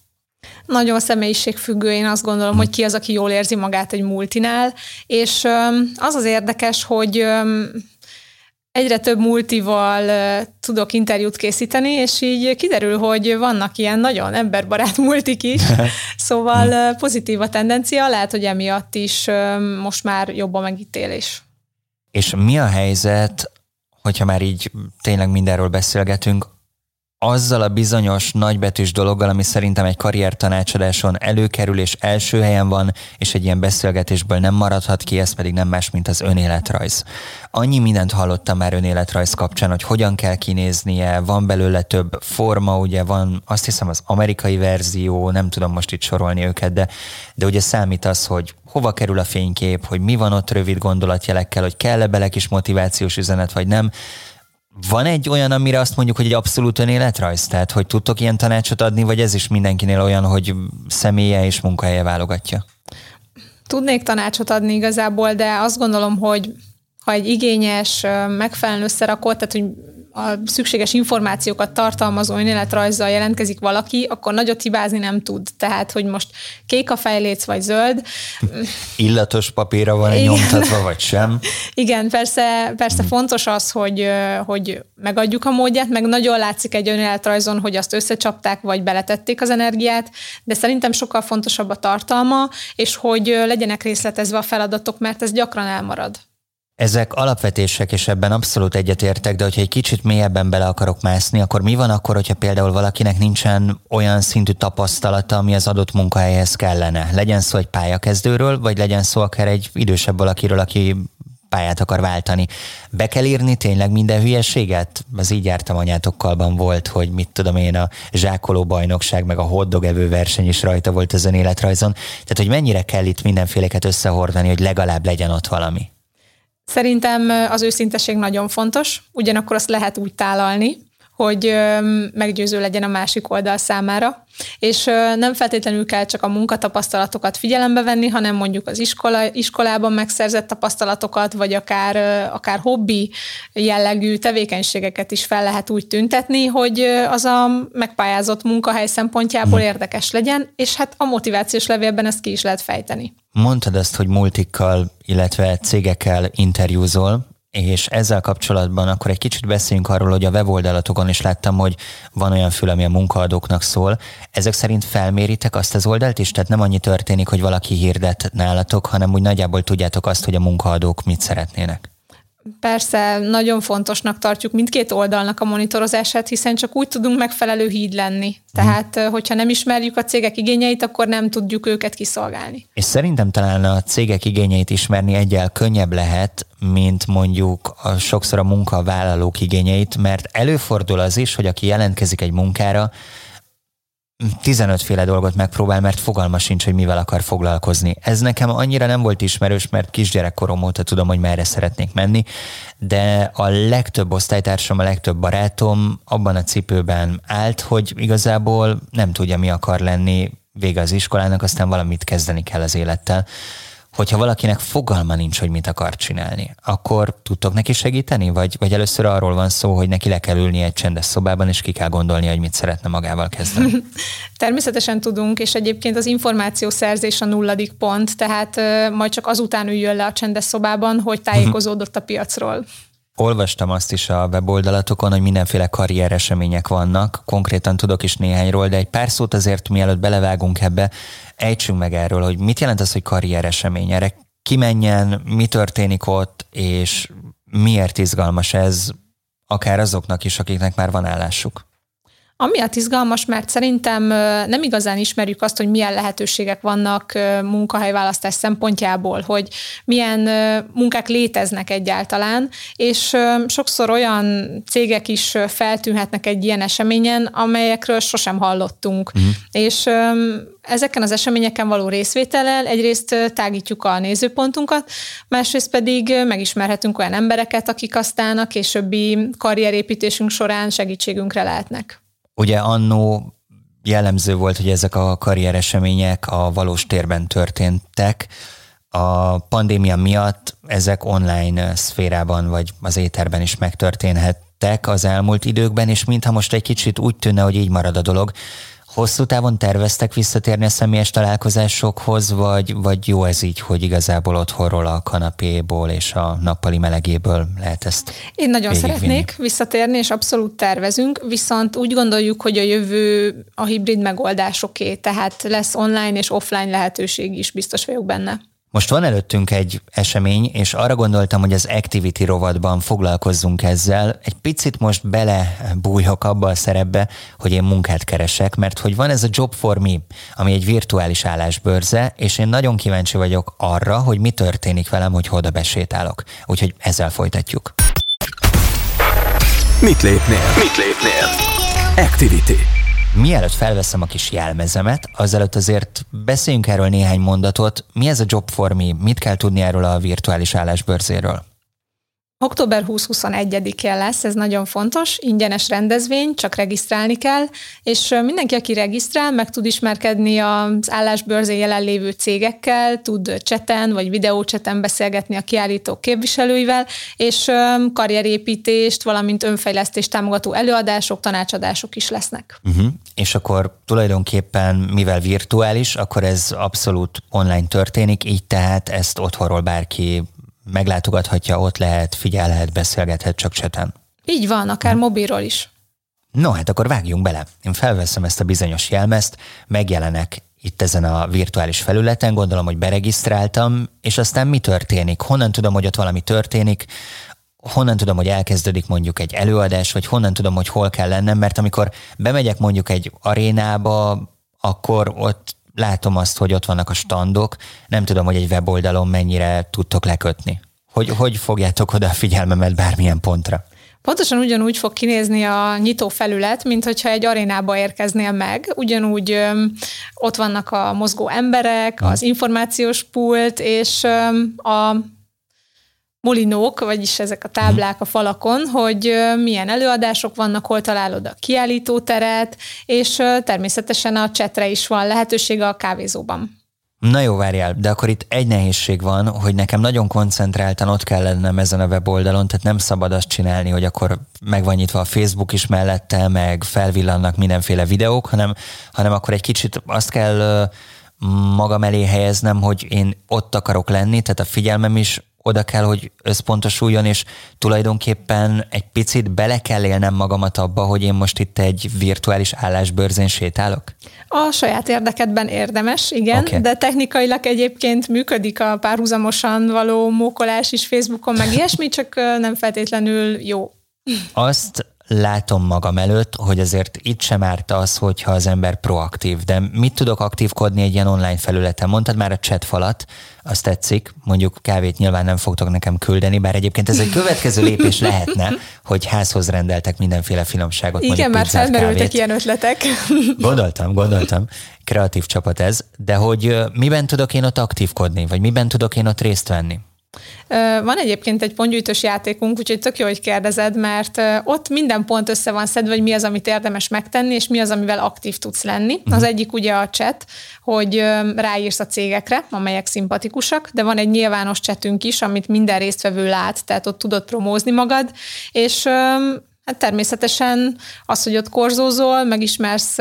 Nagyon személyiségfüggő, én azt gondolom, hogy ki az, aki jól érzi magát egy multinál, és az az érdekes, hogy egyre több multival tudok interjút készíteni, és így kiderül, hogy vannak ilyen nagyon emberbarát multik is, szóval pozitív a tendencia, lehet, hogy emiatt is most már jobb a megítélés. És mi a helyzet, hogyha már így tényleg mindenről beszélgetünk, azzal a bizonyos nagybetűs dologgal, ami szerintem egy karrier tanácsadáson előkerül és első helyen van, és egy ilyen beszélgetésből nem maradhat ki, ez pedig nem más, mint az önéletrajz. Annyi mindent hallottam már önéletrajz kapcsán, hogy hogyan kell kinéznie, van belőle több forma, ugye van azt hiszem az amerikai verzió, nem tudom most itt sorolni őket, de, de ugye számít az, hogy hova kerül a fénykép, hogy mi van ott rövid gondolatjelekkel, hogy kell-e bele kis motivációs üzenet, vagy nem van egy olyan, amire azt mondjuk, hogy egy abszolút önéletrajz? Tehát, hogy tudtok ilyen tanácsot adni, vagy ez is mindenkinél olyan, hogy személye és munkahelye válogatja? Tudnék tanácsot adni igazából, de azt gondolom, hogy ha egy igényes, megfelelően összerakott, tehát hogy a szükséges információkat tartalmazó önéletrajzzal jelentkezik valaki, akkor nagyot hibázni nem tud. Tehát, hogy most kék a fejléc vagy zöld. Illatos papírra van egy nyomtatva, vagy sem. Igen, persze, persze hmm. fontos az, hogy, hogy megadjuk a módját, meg nagyon látszik egy önéletrajzon, hogy azt összecsapták, vagy beletették az energiát, de szerintem sokkal fontosabb a tartalma, és hogy legyenek részletezve a feladatok, mert ez gyakran elmarad. Ezek alapvetések, és ebben abszolút egyetértek, de hogyha egy kicsit mélyebben bele akarok mászni, akkor mi van akkor, hogyha például valakinek nincsen olyan szintű tapasztalata, ami az adott munkahelyhez kellene? Legyen szó egy pályakezdőről, vagy legyen szó akár egy idősebb valakiről, aki pályát akar váltani. Be kell írni tényleg minden hülyeséget? Az így jártam anyátokkalban volt, hogy mit tudom én, a zsákoló bajnokság, meg a hoddog evő verseny is rajta volt ezen életrajzon. Tehát, hogy mennyire kell itt mindenféleket összehordani, hogy legalább legyen ott valami? Szerintem az őszinteség nagyon fontos, ugyanakkor azt lehet úgy tálalni, hogy meggyőző legyen a másik oldal számára. És nem feltétlenül kell csak a munkatapasztalatokat figyelembe venni, hanem mondjuk az iskola, iskolában megszerzett tapasztalatokat, vagy akár, akár hobbi jellegű tevékenységeket is fel lehet úgy tüntetni, hogy az a megpályázott munkahely szempontjából hm. érdekes legyen, és hát a motivációs levélben ezt ki is lehet fejteni. Mondtad ezt, hogy multikkal, illetve cégekkel interjúzol, és ezzel kapcsolatban akkor egy kicsit beszéljünk arról, hogy a weboldalatokon is láttam, hogy van olyan fül, ami a munkaadóknak szól. Ezek szerint felméritek azt az oldalt is? Tehát nem annyi történik, hogy valaki hirdet nálatok, hanem úgy nagyjából tudjátok azt, hogy a munkaadók mit szeretnének. Persze, nagyon fontosnak tartjuk mindkét oldalnak a monitorozását, hiszen csak úgy tudunk megfelelő híd lenni. Tehát, hogyha nem ismerjük a cégek igényeit, akkor nem tudjuk őket kiszolgálni. És szerintem talán a cégek igényeit ismerni egyel könnyebb lehet, mint mondjuk a, sokszor a munkavállalók igényeit, mert előfordul az is, hogy aki jelentkezik egy munkára, 15 féle dolgot megpróbál, mert fogalma sincs, hogy mivel akar foglalkozni. Ez nekem annyira nem volt ismerős, mert kisgyerekkorom óta tudom, hogy merre szeretnék menni, de a legtöbb osztálytársam, a legtöbb barátom abban a cipőben állt, hogy igazából nem tudja, mi akar lenni vége az iskolának, aztán valamit kezdeni kell az élettel hogyha valakinek fogalma nincs, hogy mit akar csinálni, akkor tudtok neki segíteni? Vagy, vagy először arról van szó, hogy neki le kell ülni egy csendes szobában, és ki kell gondolni, hogy mit szeretne magával kezdeni? Természetesen tudunk, és egyébként az információszerzés a nulladik pont, tehát majd csak azután üljön le a csendes szobában, hogy tájékozódott a piacról. Olvastam azt is a weboldalatokon, hogy mindenféle karrieresemények vannak, konkrétan tudok is néhányról, de egy pár szót azért mielőtt belevágunk ebbe, ejtsünk meg erről, hogy mit jelent az, hogy karrieresemény. Erre ki menjen, mi történik ott, és miért izgalmas ez akár azoknak is, akiknek már van állásuk? Amiatt izgalmas, mert szerintem nem igazán ismerjük azt, hogy milyen lehetőségek vannak munkahelyválasztás szempontjából, hogy milyen munkák léteznek egyáltalán, és sokszor olyan cégek is feltűnhetnek egy ilyen eseményen, amelyekről sosem hallottunk. Uh-huh. És ezeken az eseményeken való részvétellel egyrészt tágítjuk a nézőpontunkat, másrészt pedig megismerhetünk olyan embereket, akik aztán a későbbi karrierépítésünk során segítségünkre lehetnek. Ugye annó jellemző volt, hogy ezek a karrieresemények a valós térben történtek. A pandémia miatt ezek online szférában vagy az éterben is megtörténhettek az elmúlt időkben, és mintha most egy kicsit úgy tűnne, hogy így marad a dolog. Hosszú távon terveztek visszatérni a személyes találkozásokhoz, vagy, vagy jó ez így, hogy igazából otthonról a kanapéból és a nappali melegéből lehet ezt Én nagyon szeretnék visszatérni, és abszolút tervezünk, viszont úgy gondoljuk, hogy a jövő a hibrid megoldásoké, tehát lesz online és offline lehetőség is, biztos vagyok benne. Most van előttünk egy esemény, és arra gondoltam, hogy az Activity rovatban foglalkozzunk ezzel. Egy picit most bele bújok abba a szerepbe, hogy én munkát keresek, mert hogy van ez a Job for Me, ami egy virtuális állásbörze, és én nagyon kíváncsi vagyok arra, hogy mi történik velem, hogy oda besétálok. Úgyhogy ezzel folytatjuk. Mit lépnél? Mit lépnél? Activity. Mielőtt felveszem a kis jelmezemet, azelőtt azért beszéljünk erről néhány mondatot. Mi ez a Job for Me? Mit kell tudni erről a virtuális állásbörzéről? Október 20-21-én lesz, ez nagyon fontos, ingyenes rendezvény, csak regisztrálni kell, és mindenki, aki regisztrál, meg tud ismerkedni az állásbörzén jelenlévő cégekkel, tud cseten vagy videócseten beszélgetni a kiállítók képviselőivel, és karrierépítést, valamint önfejlesztést támogató előadások, tanácsadások is lesznek. Uh-huh. És akkor tulajdonképpen, mivel virtuális, akkor ez abszolút online történik, így tehát ezt otthonról bárki meglátogathatja, ott lehet, figyelhet, beszélgethet csak cseten. Így van, akár hm. mobilról is. No, hát akkor vágjunk bele. Én felveszem ezt a bizonyos jelmezt, megjelenek itt ezen a virtuális felületen, gondolom, hogy beregisztráltam, és aztán mi történik? Honnan tudom, hogy ott valami történik? Honnan tudom, hogy elkezdődik mondjuk egy előadás, vagy honnan tudom, hogy hol kell lennem, mert amikor bemegyek mondjuk egy arénába, akkor ott látom azt, hogy ott vannak a standok, nem tudom, hogy egy weboldalon mennyire tudtok lekötni. Hogy, hogy fogjátok oda a figyelmemet bármilyen pontra? Pontosan ugyanúgy fog kinézni a nyitó felület, mint hogyha egy arénába érkeznél meg. Ugyanúgy öm, ott vannak a mozgó emberek, az információs pult, és öm, a molinók, vagyis ezek a táblák a falakon, hogy milyen előadások vannak, hol találod a kiállítóteret, és természetesen a csetre is van lehetőség a kávézóban. Na jó, várjál, de akkor itt egy nehézség van, hogy nekem nagyon koncentráltan ott kell lennem ezen a weboldalon, tehát nem szabad azt csinálni, hogy akkor meg van nyitva a Facebook is mellette, meg felvillannak mindenféle videók, hanem, hanem akkor egy kicsit azt kell magam elé helyeznem, hogy én ott akarok lenni, tehát a figyelmem is oda kell, hogy összpontosuljon, és tulajdonképpen egy picit bele kell élnem magamat abba, hogy én most itt egy virtuális állásbörzén sétálok? A saját érdekedben érdemes, igen, okay. de technikailag egyébként működik a párhuzamosan való mókolás is Facebookon, meg ilyesmi, csak nem feltétlenül jó. Azt látom magam előtt, hogy azért itt sem árt az, hogyha az ember proaktív. De mit tudok aktívkodni egy ilyen online felületen? Mondtad már a chat falat, azt tetszik, mondjuk kávét nyilván nem fogtok nekem küldeni, bár egyébként ez egy következő lépés lehetne, hogy házhoz rendeltek mindenféle finomságot. Igen, már felmerültek ilyen ötletek. Gondoltam, gondoltam. Kreatív csapat ez, de hogy miben tudok én ott aktívkodni, vagy miben tudok én ott részt venni? Van egyébként egy pontgyűjtős játékunk, úgyhogy tök jó, hogy kérdezed, mert ott minden pont össze van szedve, hogy mi az, amit érdemes megtenni, és mi az, amivel aktív tudsz lenni. Uh-huh. Az egyik ugye a chat, hogy ráírsz a cégekre, amelyek szimpatikusak, de van egy nyilvános chatünk is, amit minden résztvevő lát, tehát ott tudod promózni magad, és Hát természetesen az, hogy ott korzózol, megismersz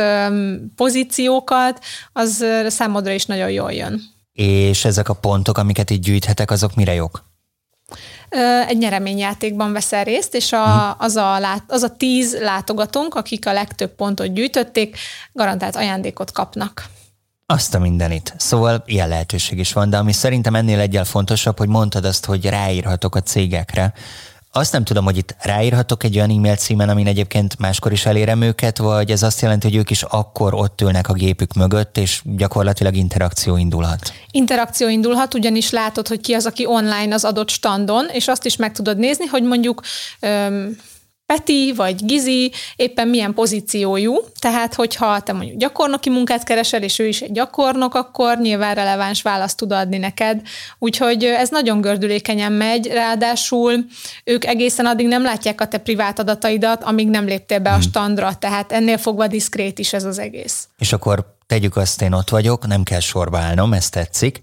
pozíciókat, az számodra is nagyon jól jön. És ezek a pontok, amiket itt gyűjthetek, azok mire jók? Egy nyereményjátékban veszel részt, és a, mhm. az, a, lát, az a tíz látogatónk, akik a legtöbb pontot gyűjtötték, garantált ajándékot kapnak. Azt a mindenit. Szóval ilyen lehetőség is van, de ami szerintem ennél egyel fontosabb, hogy mondtad azt, hogy ráírhatok a cégekre, azt nem tudom, hogy itt ráírhatok egy olyan e-mail címen, amin egyébként máskor is elérem őket, vagy ez azt jelenti, hogy ők is akkor ott ülnek a gépük mögött, és gyakorlatilag interakció indulhat. Interakció indulhat, ugyanis látod, hogy ki az, aki online az adott standon, és azt is meg tudod nézni, hogy mondjuk öm, Peti vagy Gizi éppen milyen pozíciójú, tehát hogyha te mondjuk gyakornoki munkát keresel, és ő is egy gyakornok, akkor nyilván releváns választ tud adni neked. Úgyhogy ez nagyon gördülékenyen megy, ráadásul ők egészen addig nem látják a te privát adataidat, amíg nem léptél be a hmm. standra, tehát ennél fogva diszkrét is ez az egész. És akkor tegyük azt, én ott vagyok, nem kell sorba állnom, ez tetszik,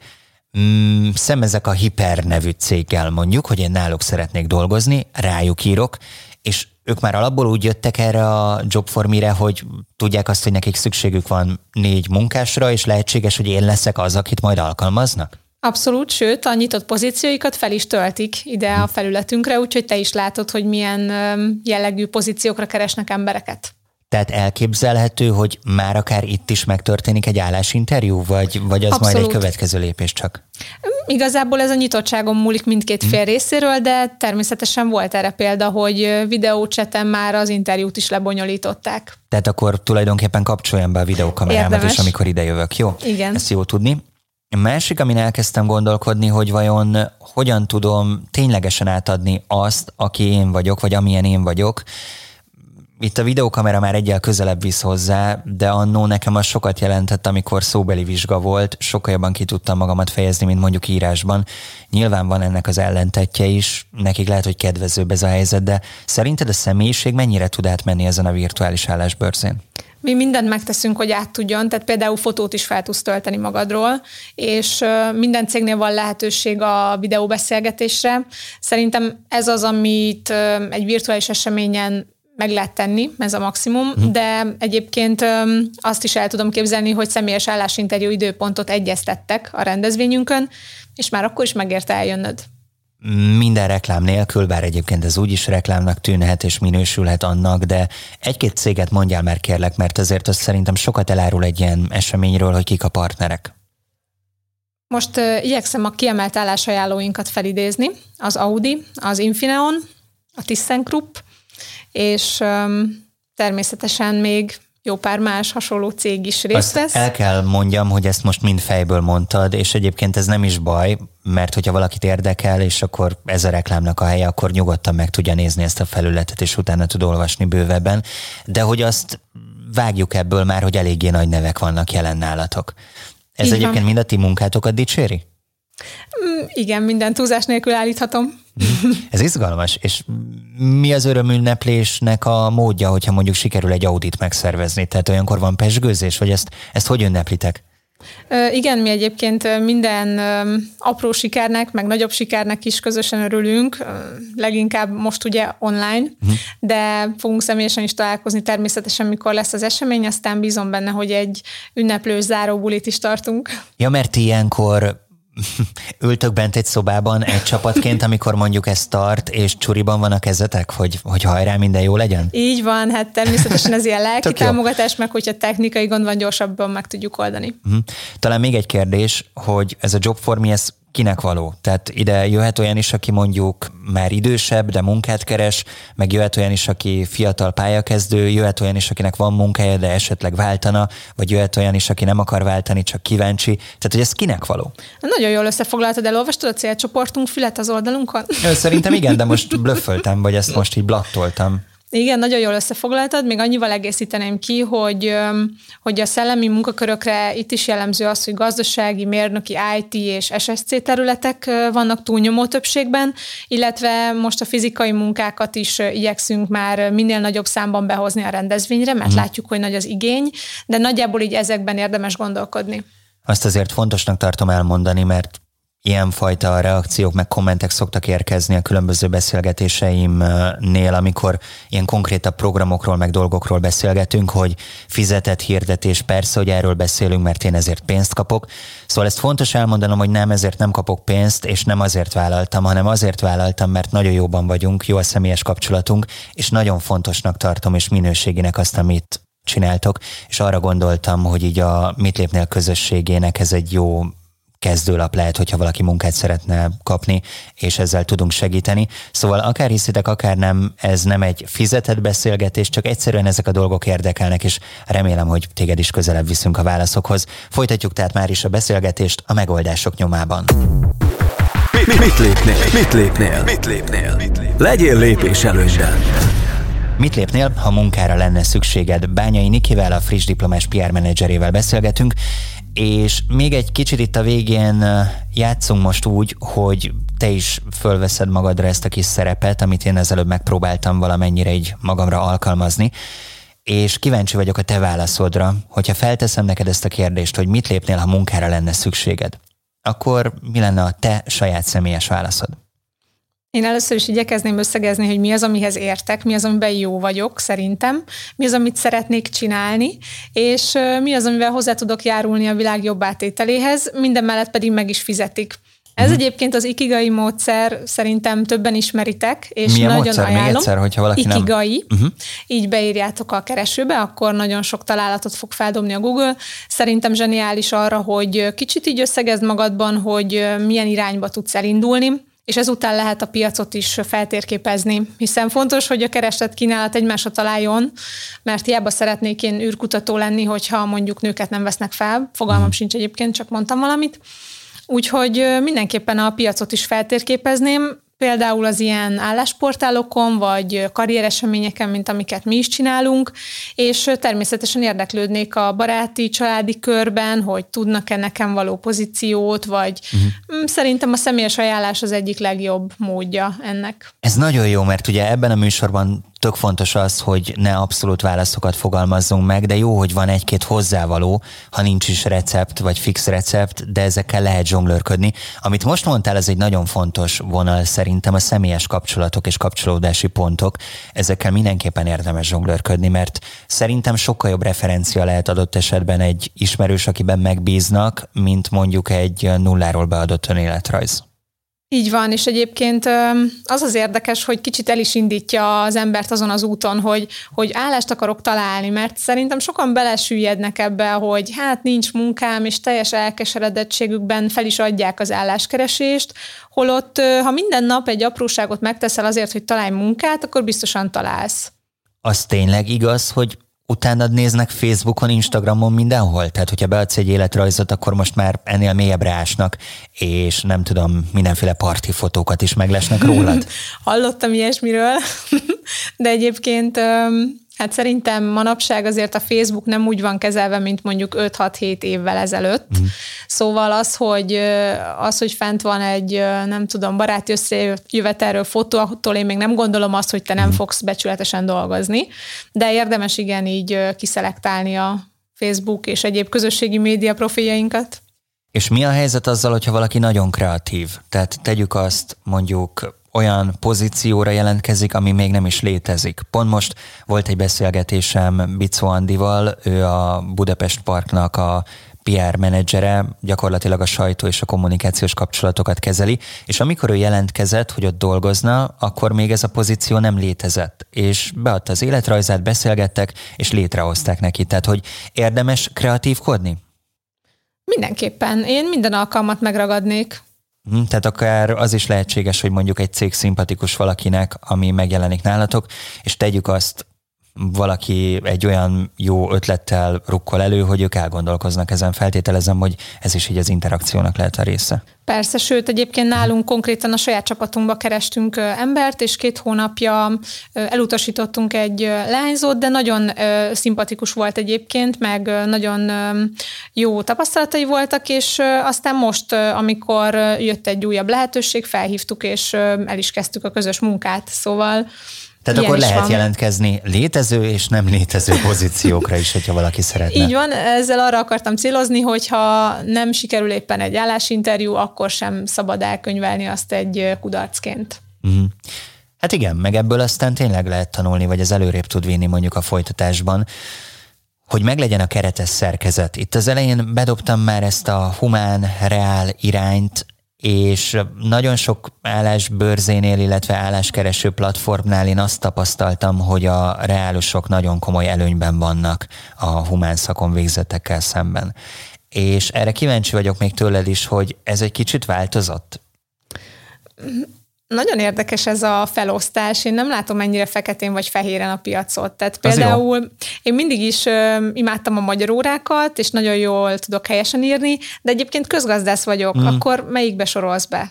mm, szemezek a Hiper nevű céggel mondjuk, hogy én náluk szeretnék dolgozni, rájuk írok, és ők már alapból úgy jöttek erre a jobformire, hogy tudják azt, hogy nekik szükségük van négy munkásra, és lehetséges, hogy én leszek az, akit majd alkalmaznak? Abszolút, sőt, a nyitott pozícióikat fel is töltik ide a felületünkre, úgyhogy te is látod, hogy milyen jellegű pozíciókra keresnek embereket. Tehát elképzelhető, hogy már akár itt is megtörténik egy állásinterjú, vagy, vagy az Abszolút. majd egy következő lépés csak? Igazából ez a nyitottságon múlik mindkét fél hmm. részéről, de természetesen volt erre példa, hogy videócseten már az interjút is lebonyolították. Tehát akkor tulajdonképpen kapcsoljam be a videókamerámat Érdemes. is, amikor ide jövök, jó? Igen. Ezt jó tudni. Másik, amin elkezdtem gondolkodni, hogy vajon hogyan tudom ténylegesen átadni azt, aki én vagyok, vagy amilyen én vagyok, itt a videókamera már egyel közelebb visz hozzá, de annó nekem az sokat jelentett, amikor szóbeli vizsga volt, sokkal jobban ki tudtam magamat fejezni, mint mondjuk írásban. Nyilván van ennek az ellentetje is, nekik lehet, hogy kedvezőbb ez a helyzet, de szerinted a személyiség mennyire tud átmenni ezen a virtuális állásbörzén? Mi mindent megteszünk, hogy át tudjon, tehát például fotót is fel tudsz tölteni magadról, és minden cégnél van lehetőség a videóbeszélgetésre. Szerintem ez az, amit egy virtuális eseményen meg lehet tenni, ez a maximum, hm. de egyébként azt is el tudom képzelni, hogy személyes állásinterjú időpontot egyeztettek a rendezvényünkön, és már akkor is megérte eljönnöd. Minden reklám nélkül, bár egyébként ez úgyis reklámnak tűnhet és minősülhet annak, de egy-két céget mondjál már kérlek, mert azért az szerintem sokat elárul egy ilyen eseményről, hogy kik a partnerek. Most uh, igyekszem a kiemelt állásajánlóinkat felidézni. Az Audi, az Infineon, a ThyssenKrupp, és természetesen még jó pár más hasonló cég is részt vesz. el kell mondjam, hogy ezt most mind fejből mondtad, és egyébként ez nem is baj, mert hogyha valakit érdekel, és akkor ez a reklámnak a helye, akkor nyugodtan meg tudja nézni ezt a felületet, és utána tud olvasni bővebben. De hogy azt vágjuk ebből már, hogy eléggé nagy nevek vannak jelen nálatok. Ez Így egyébként van. mind a ti munkátokat dicséri? Mm, igen, minden túlzás nélkül állíthatom. Ez izgalmas, és mi az örömünneplésnek a módja, hogyha mondjuk sikerül egy audit megszervezni? Tehát olyankor van pesgőzés, vagy ezt, ezt hogy ünneplitek? Igen, mi egyébként minden apró sikernek, meg nagyobb sikernek is közösen örülünk, leginkább most ugye online, uh-huh. de fogunk személyesen is találkozni természetesen, mikor lesz az esemény, aztán bízom benne, hogy egy ünneplő záróbulit is tartunk. Ja, mert ilyenkor ültök bent egy szobában egy csapatként, amikor mondjuk ez tart, és csuriban van a kezetek, hogy, hogy hajrá, minden jó legyen? Így van, hát természetesen ez ilyen lelki támogatás, meg hogyha technikai gond van, gyorsabban meg tudjuk oldani. Uh-huh. Talán még egy kérdés, hogy ez a job for me, ez kinek való. Tehát ide jöhet olyan is, aki mondjuk már idősebb, de munkát keres, meg jöhet olyan is, aki fiatal pályakezdő, jöhet olyan is, akinek van munkája, de esetleg váltana, vagy jöhet olyan is, aki nem akar váltani, csak kíváncsi. Tehát, hogy ez kinek való? Nagyon jól összefoglaltad, elolvastad a célcsoportunk fület az oldalunkon? Szerintem igen, de most blöfföltem, vagy ezt most így blattoltam. Igen, nagyon jól összefoglaltad, még annyival egészíteném ki, hogy, hogy a szellemi munkakörökre itt is jellemző az, hogy gazdasági, mérnöki, IT és SSC területek vannak túlnyomó többségben, illetve most a fizikai munkákat is igyekszünk már minél nagyobb számban behozni a rendezvényre, mert hmm. látjuk, hogy nagy az igény, de nagyjából így ezekben érdemes gondolkodni. Azt azért fontosnak tartom elmondani, mert ilyenfajta reakciók, meg kommentek szoktak érkezni a különböző beszélgetéseimnél, amikor ilyen konkrétabb programokról, meg dolgokról beszélgetünk, hogy fizetett hirdetés, persze, hogy erről beszélünk, mert én ezért pénzt kapok. Szóval ezt fontos elmondanom, hogy nem ezért nem kapok pénzt, és nem azért vállaltam, hanem azért vállaltam, mert nagyon jóban vagyunk, jó a személyes kapcsolatunk, és nagyon fontosnak tartom, és minőséginek azt, amit csináltok, és arra gondoltam, hogy így a Mit lépnél közösségének ez egy jó kezdőlap lehet, hogyha valaki munkát szeretne kapni, és ezzel tudunk segíteni. Szóval akár hiszitek, akár nem, ez nem egy fizetett beszélgetés, csak egyszerűen ezek a dolgok érdekelnek, és remélem, hogy téged is közelebb viszünk a válaszokhoz. Folytatjuk tehát már is a beszélgetést a megoldások nyomában. Mit, mit lépnél? Mit lépnél? Mit lépnél? Legyél lépés előnyben. Mit lépnél, ha munkára lenne szükséged? Bányai Nikivel, a friss diplomás PR menedzserével beszélgetünk, és még egy kicsit itt a végén játszunk most úgy, hogy te is fölveszed magadra ezt a kis szerepet, amit én ezelőbb megpróbáltam valamennyire így magamra alkalmazni, és kíváncsi vagyok a te válaszodra, hogyha felteszem neked ezt a kérdést, hogy mit lépnél, ha munkára lenne szükséged, akkor mi lenne a te saját személyes válaszod? Én először is igyekezném összegezni, hogy mi az, amihez értek, mi az, amiben jó vagyok szerintem, mi az, amit szeretnék csinálni, és mi az, amivel hozzá tudok járulni a világ jobb átételéhez, minden mellett pedig meg is fizetik. Ez uh-huh. egyébként az ikigai módszer, szerintem többen ismeritek, és Milyen nagyon módszer? ajánlom. Még egyszer, hogyha valaki ikigai, nem... uh-huh. így beírjátok a keresőbe, akkor nagyon sok találatot fog feldobni a Google. Szerintem zseniális arra, hogy kicsit így összegezd magadban, hogy milyen irányba tudsz elindulni, és ezután lehet a piacot is feltérképezni, hiszen fontos, hogy a kereslet kínálat egymásra találjon, mert hiába szeretnék én űrkutató lenni, hogyha mondjuk nőket nem vesznek fel, fogalmam hmm. sincs egyébként, csak mondtam valamit. Úgyhogy mindenképpen a piacot is feltérképezném, például az ilyen állásportálokon, vagy karriereseményeken, mint amiket mi is csinálunk, és természetesen érdeklődnék a baráti, családi körben, hogy tudnak-e nekem való pozíciót, vagy uh-huh. szerintem a személyes ajánlás az egyik legjobb módja ennek. Ez nagyon jó, mert ugye ebben a műsorban tök fontos az, hogy ne abszolút válaszokat fogalmazzunk meg, de jó, hogy van egy-két hozzávaló, ha nincs is recept vagy fix recept, de ezekkel lehet zsonglőrködni. Amit most mondtál, ez egy nagyon fontos vonal szerintem a személyes kapcsolatok és kapcsolódási pontok. Ezekkel mindenképpen érdemes zsonglőrködni, mert szerintem sokkal jobb referencia lehet adott esetben egy ismerős, akiben megbíznak, mint mondjuk egy nulláról beadott önéletrajz. Így van, és egyébként az az érdekes, hogy kicsit el is indítja az embert azon az úton, hogy, hogy állást akarok találni, mert szerintem sokan belesüllyednek ebbe, hogy hát nincs munkám, és teljes elkeseredettségükben fel is adják az álláskeresést, holott ha minden nap egy apróságot megteszel azért, hogy találj munkát, akkor biztosan találsz. Az tényleg igaz, hogy utána néznek Facebookon, Instagramon, mindenhol? Tehát, hogyha beadsz egy életrajzot, akkor most már ennél mélyebbre ásnak, és nem tudom, mindenféle parti fotókat is meglesnek rólad? Hallottam ilyesmiről, de egyébként Hát szerintem manapság azért a Facebook nem úgy van kezelve, mint mondjuk 5-6-7 évvel ezelőtt. Mm. Szóval az, hogy az, hogy fent van egy, nem tudom, baráti összejövetelről fotó, attól én még nem gondolom azt, hogy te nem mm. fogsz becsületesen dolgozni, de érdemes igen így kiszelektálni a Facebook és egyéb közösségi média profiljainkat. És mi a helyzet azzal, hogyha valaki nagyon kreatív? Tehát tegyük azt mondjuk olyan pozícióra jelentkezik, ami még nem is létezik. Pont most volt egy beszélgetésem Bicó Andival, ő a Budapest Parknak a PR menedzsere, gyakorlatilag a sajtó és a kommunikációs kapcsolatokat kezeli, és amikor ő jelentkezett, hogy ott dolgozna, akkor még ez a pozíció nem létezett, és beadta az életrajzát, beszélgettek, és létrehozták neki. Tehát, hogy érdemes kreatívkodni? Mindenképpen. Én minden alkalmat megragadnék. Hm, tehát akár az is lehetséges, hogy mondjuk egy cég szimpatikus valakinek, ami megjelenik nálatok, és tegyük azt valaki egy olyan jó ötlettel rukkol elő, hogy ők elgondolkoznak ezen. Feltételezem, hogy ez is így az interakciónak lehet a része. Persze, sőt, egyébként nálunk konkrétan a saját csapatunkba kerestünk embert, és két hónapja elutasítottunk egy leányzót, de nagyon szimpatikus volt egyébként, meg nagyon jó tapasztalatai voltak, és aztán most, amikor jött egy újabb lehetőség, felhívtuk, és el is kezdtük a közös munkát, szóval tehát Ilyen akkor lehet van. jelentkezni létező és nem létező pozíciókra is, hogyha valaki szeretne. Így van, ezzel arra akartam célozni, hogyha nem sikerül éppen egy állásinterjú, akkor sem szabad elkönyvelni azt egy kudarcként. Mm. Hát igen, meg ebből aztán tényleg lehet tanulni, vagy ez előrébb tud vinni mondjuk a folytatásban hogy meglegyen a keretes szerkezet. Itt az elején bedobtam már ezt a humán, reál irányt, és nagyon sok állásbőrzénél, illetve álláskereső platformnál én azt tapasztaltam, hogy a reálusok nagyon komoly előnyben vannak a humán szakon végzettekkel szemben. És erre kíváncsi vagyok még tőled is, hogy ez egy kicsit változott? Nagyon érdekes ez a felosztás. Én nem látom ennyire feketén vagy fehéren a piacot. Tehát például én mindig is ö, imádtam a magyar órákat, és nagyon jól tudok helyesen írni, de egyébként közgazdász vagyok. Mm. Akkor melyikbe sorolsz be?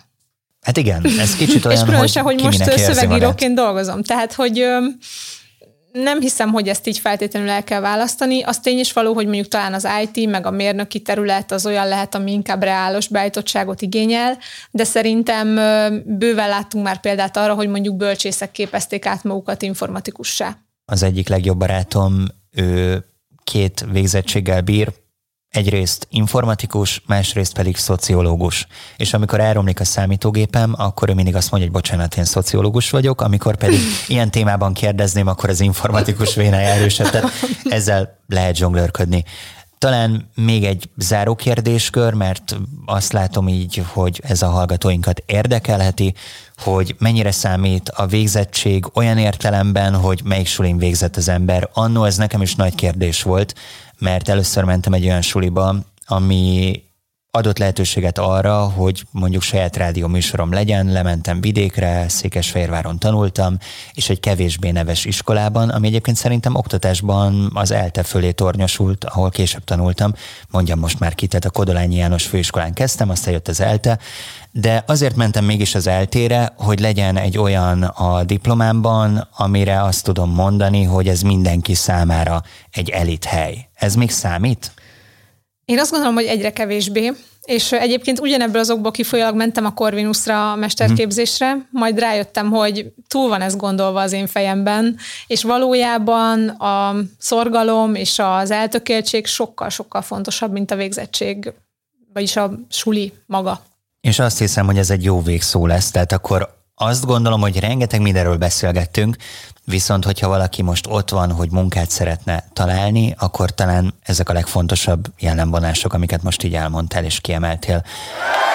Hát igen, ez kicsit olyan, és különösen, hogy, hogy most szövegíróként dolgozom. Tehát, hogy ö, nem hiszem, hogy ezt így feltétlenül el kell választani. Az tény is való, hogy mondjuk talán az IT, meg a mérnöki terület az olyan lehet, ami inkább reálos beállítottságot igényel, de szerintem bőven láttunk már példát arra, hogy mondjuk bölcsészek képezték át magukat informatikussá. Az egyik legjobb barátom, ő két végzettséggel bír, egyrészt informatikus, másrészt pedig szociológus. És amikor elromlik a számítógépem, akkor ő mindig azt mondja, hogy bocsánat, én szociológus vagyok, amikor pedig ilyen témában kérdezném, akkor az informatikus vénája erősebb. Tehát ezzel lehet zsonglőrködni. Talán még egy záró kérdéskör, mert azt látom így, hogy ez a hallgatóinkat érdekelheti, hogy mennyire számít a végzettség olyan értelemben, hogy melyik sulin végzett az ember. Annó ez nekem is nagy kérdés volt, mert először mentem egy olyan suliba, ami adott lehetőséget arra, hogy mondjuk saját rádió műsorom legyen, lementem vidékre, Székesfehérváron tanultam, és egy kevésbé neves iskolában, ami egyébként szerintem oktatásban az ELTE fölé tornyosult, ahol később tanultam, mondjam most már ki, tehát a Kodolányi János főiskolán kezdtem, aztán jött az ELTE, de azért mentem mégis az eltére, hogy legyen egy olyan a diplomámban, amire azt tudom mondani, hogy ez mindenki számára egy elit hely. Ez még számít? Én azt gondolom, hogy egyre kevésbé. És egyébként ugyanebből azokból kifolyólag mentem a Corvinusra a mesterképzésre, majd rájöttem, hogy túl van ez gondolva az én fejemben, és valójában a szorgalom és az eltökéltség sokkal-sokkal fontosabb, mint a végzettség, vagyis a suli maga. És azt hiszem, hogy ez egy jó végszó lesz, tehát akkor azt gondolom, hogy rengeteg mindenről beszélgettünk, viszont hogyha valaki most ott van, hogy munkát szeretne találni, akkor talán ezek a legfontosabb jellemvonások, amiket most így elmondtál és kiemeltél.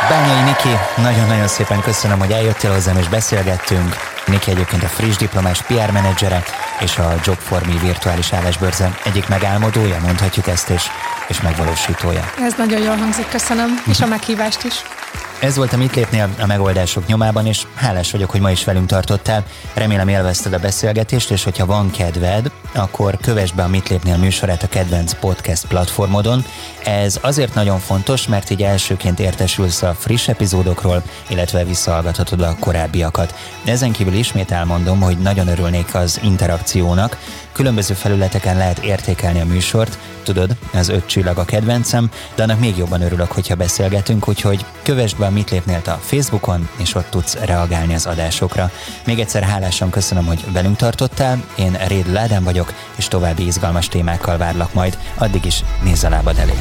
Bányai Niki, nagyon-nagyon szépen köszönöm, hogy eljöttél hozzám és beszélgettünk. Niki egyébként a friss diplomás PR menedzsere és a Job for Me virtuális állásbörze egyik megálmodója, mondhatjuk ezt, és, és megvalósítója. Ez nagyon jól hangzik, köszönöm, és a meghívást is. Ez volt a Mit lépnél a megoldások nyomában, és hálás vagyok, hogy ma is velünk tartottál. Remélem élvezted a beszélgetést, és hogyha van kedved, akkor kövess be a Mit lépnél műsorát a kedvenc podcast platformodon. Ez azért nagyon fontos, mert így elsőként értesülsz a friss epizódokról, illetve visszahallgathatod a korábbiakat. De ezen kívül ismét elmondom, hogy nagyon örülnék az interakciónak, Különböző felületeken lehet értékelni a műsort, tudod, az öt csillag a kedvencem, de annak még jobban örülök, hogyha beszélgetünk, úgyhogy kövessd be Mit lépnél a Facebookon, és ott tudsz reagálni az adásokra. Még egyszer hálásan köszönöm, hogy velünk tartottál, én Réd Ládán vagyok, és további izgalmas témákkal várlak majd, addig is nézz a lábad elé.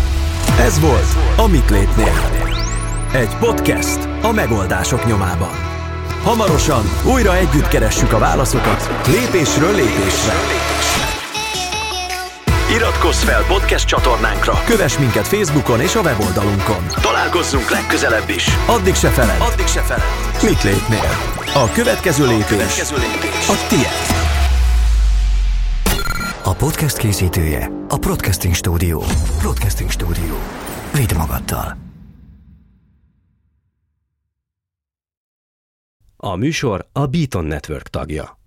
Ez volt a Mit lépnél. Egy podcast a megoldások nyomában. Hamarosan újra együtt keressük a válaszokat lépésről lépésre. Iratkozz fel podcast csatornánkra, kövess minket Facebookon és a weboldalunkon. Találkozzunk legközelebb is. Addig se feled, addig se feled. Mit lépnél? A következő lépés, a, következő lépés. a tiéd. A podcast készítője a Podcasting Studio. Podcasting Studio. Vidd magaddal. A műsor a Beaton Network tagja.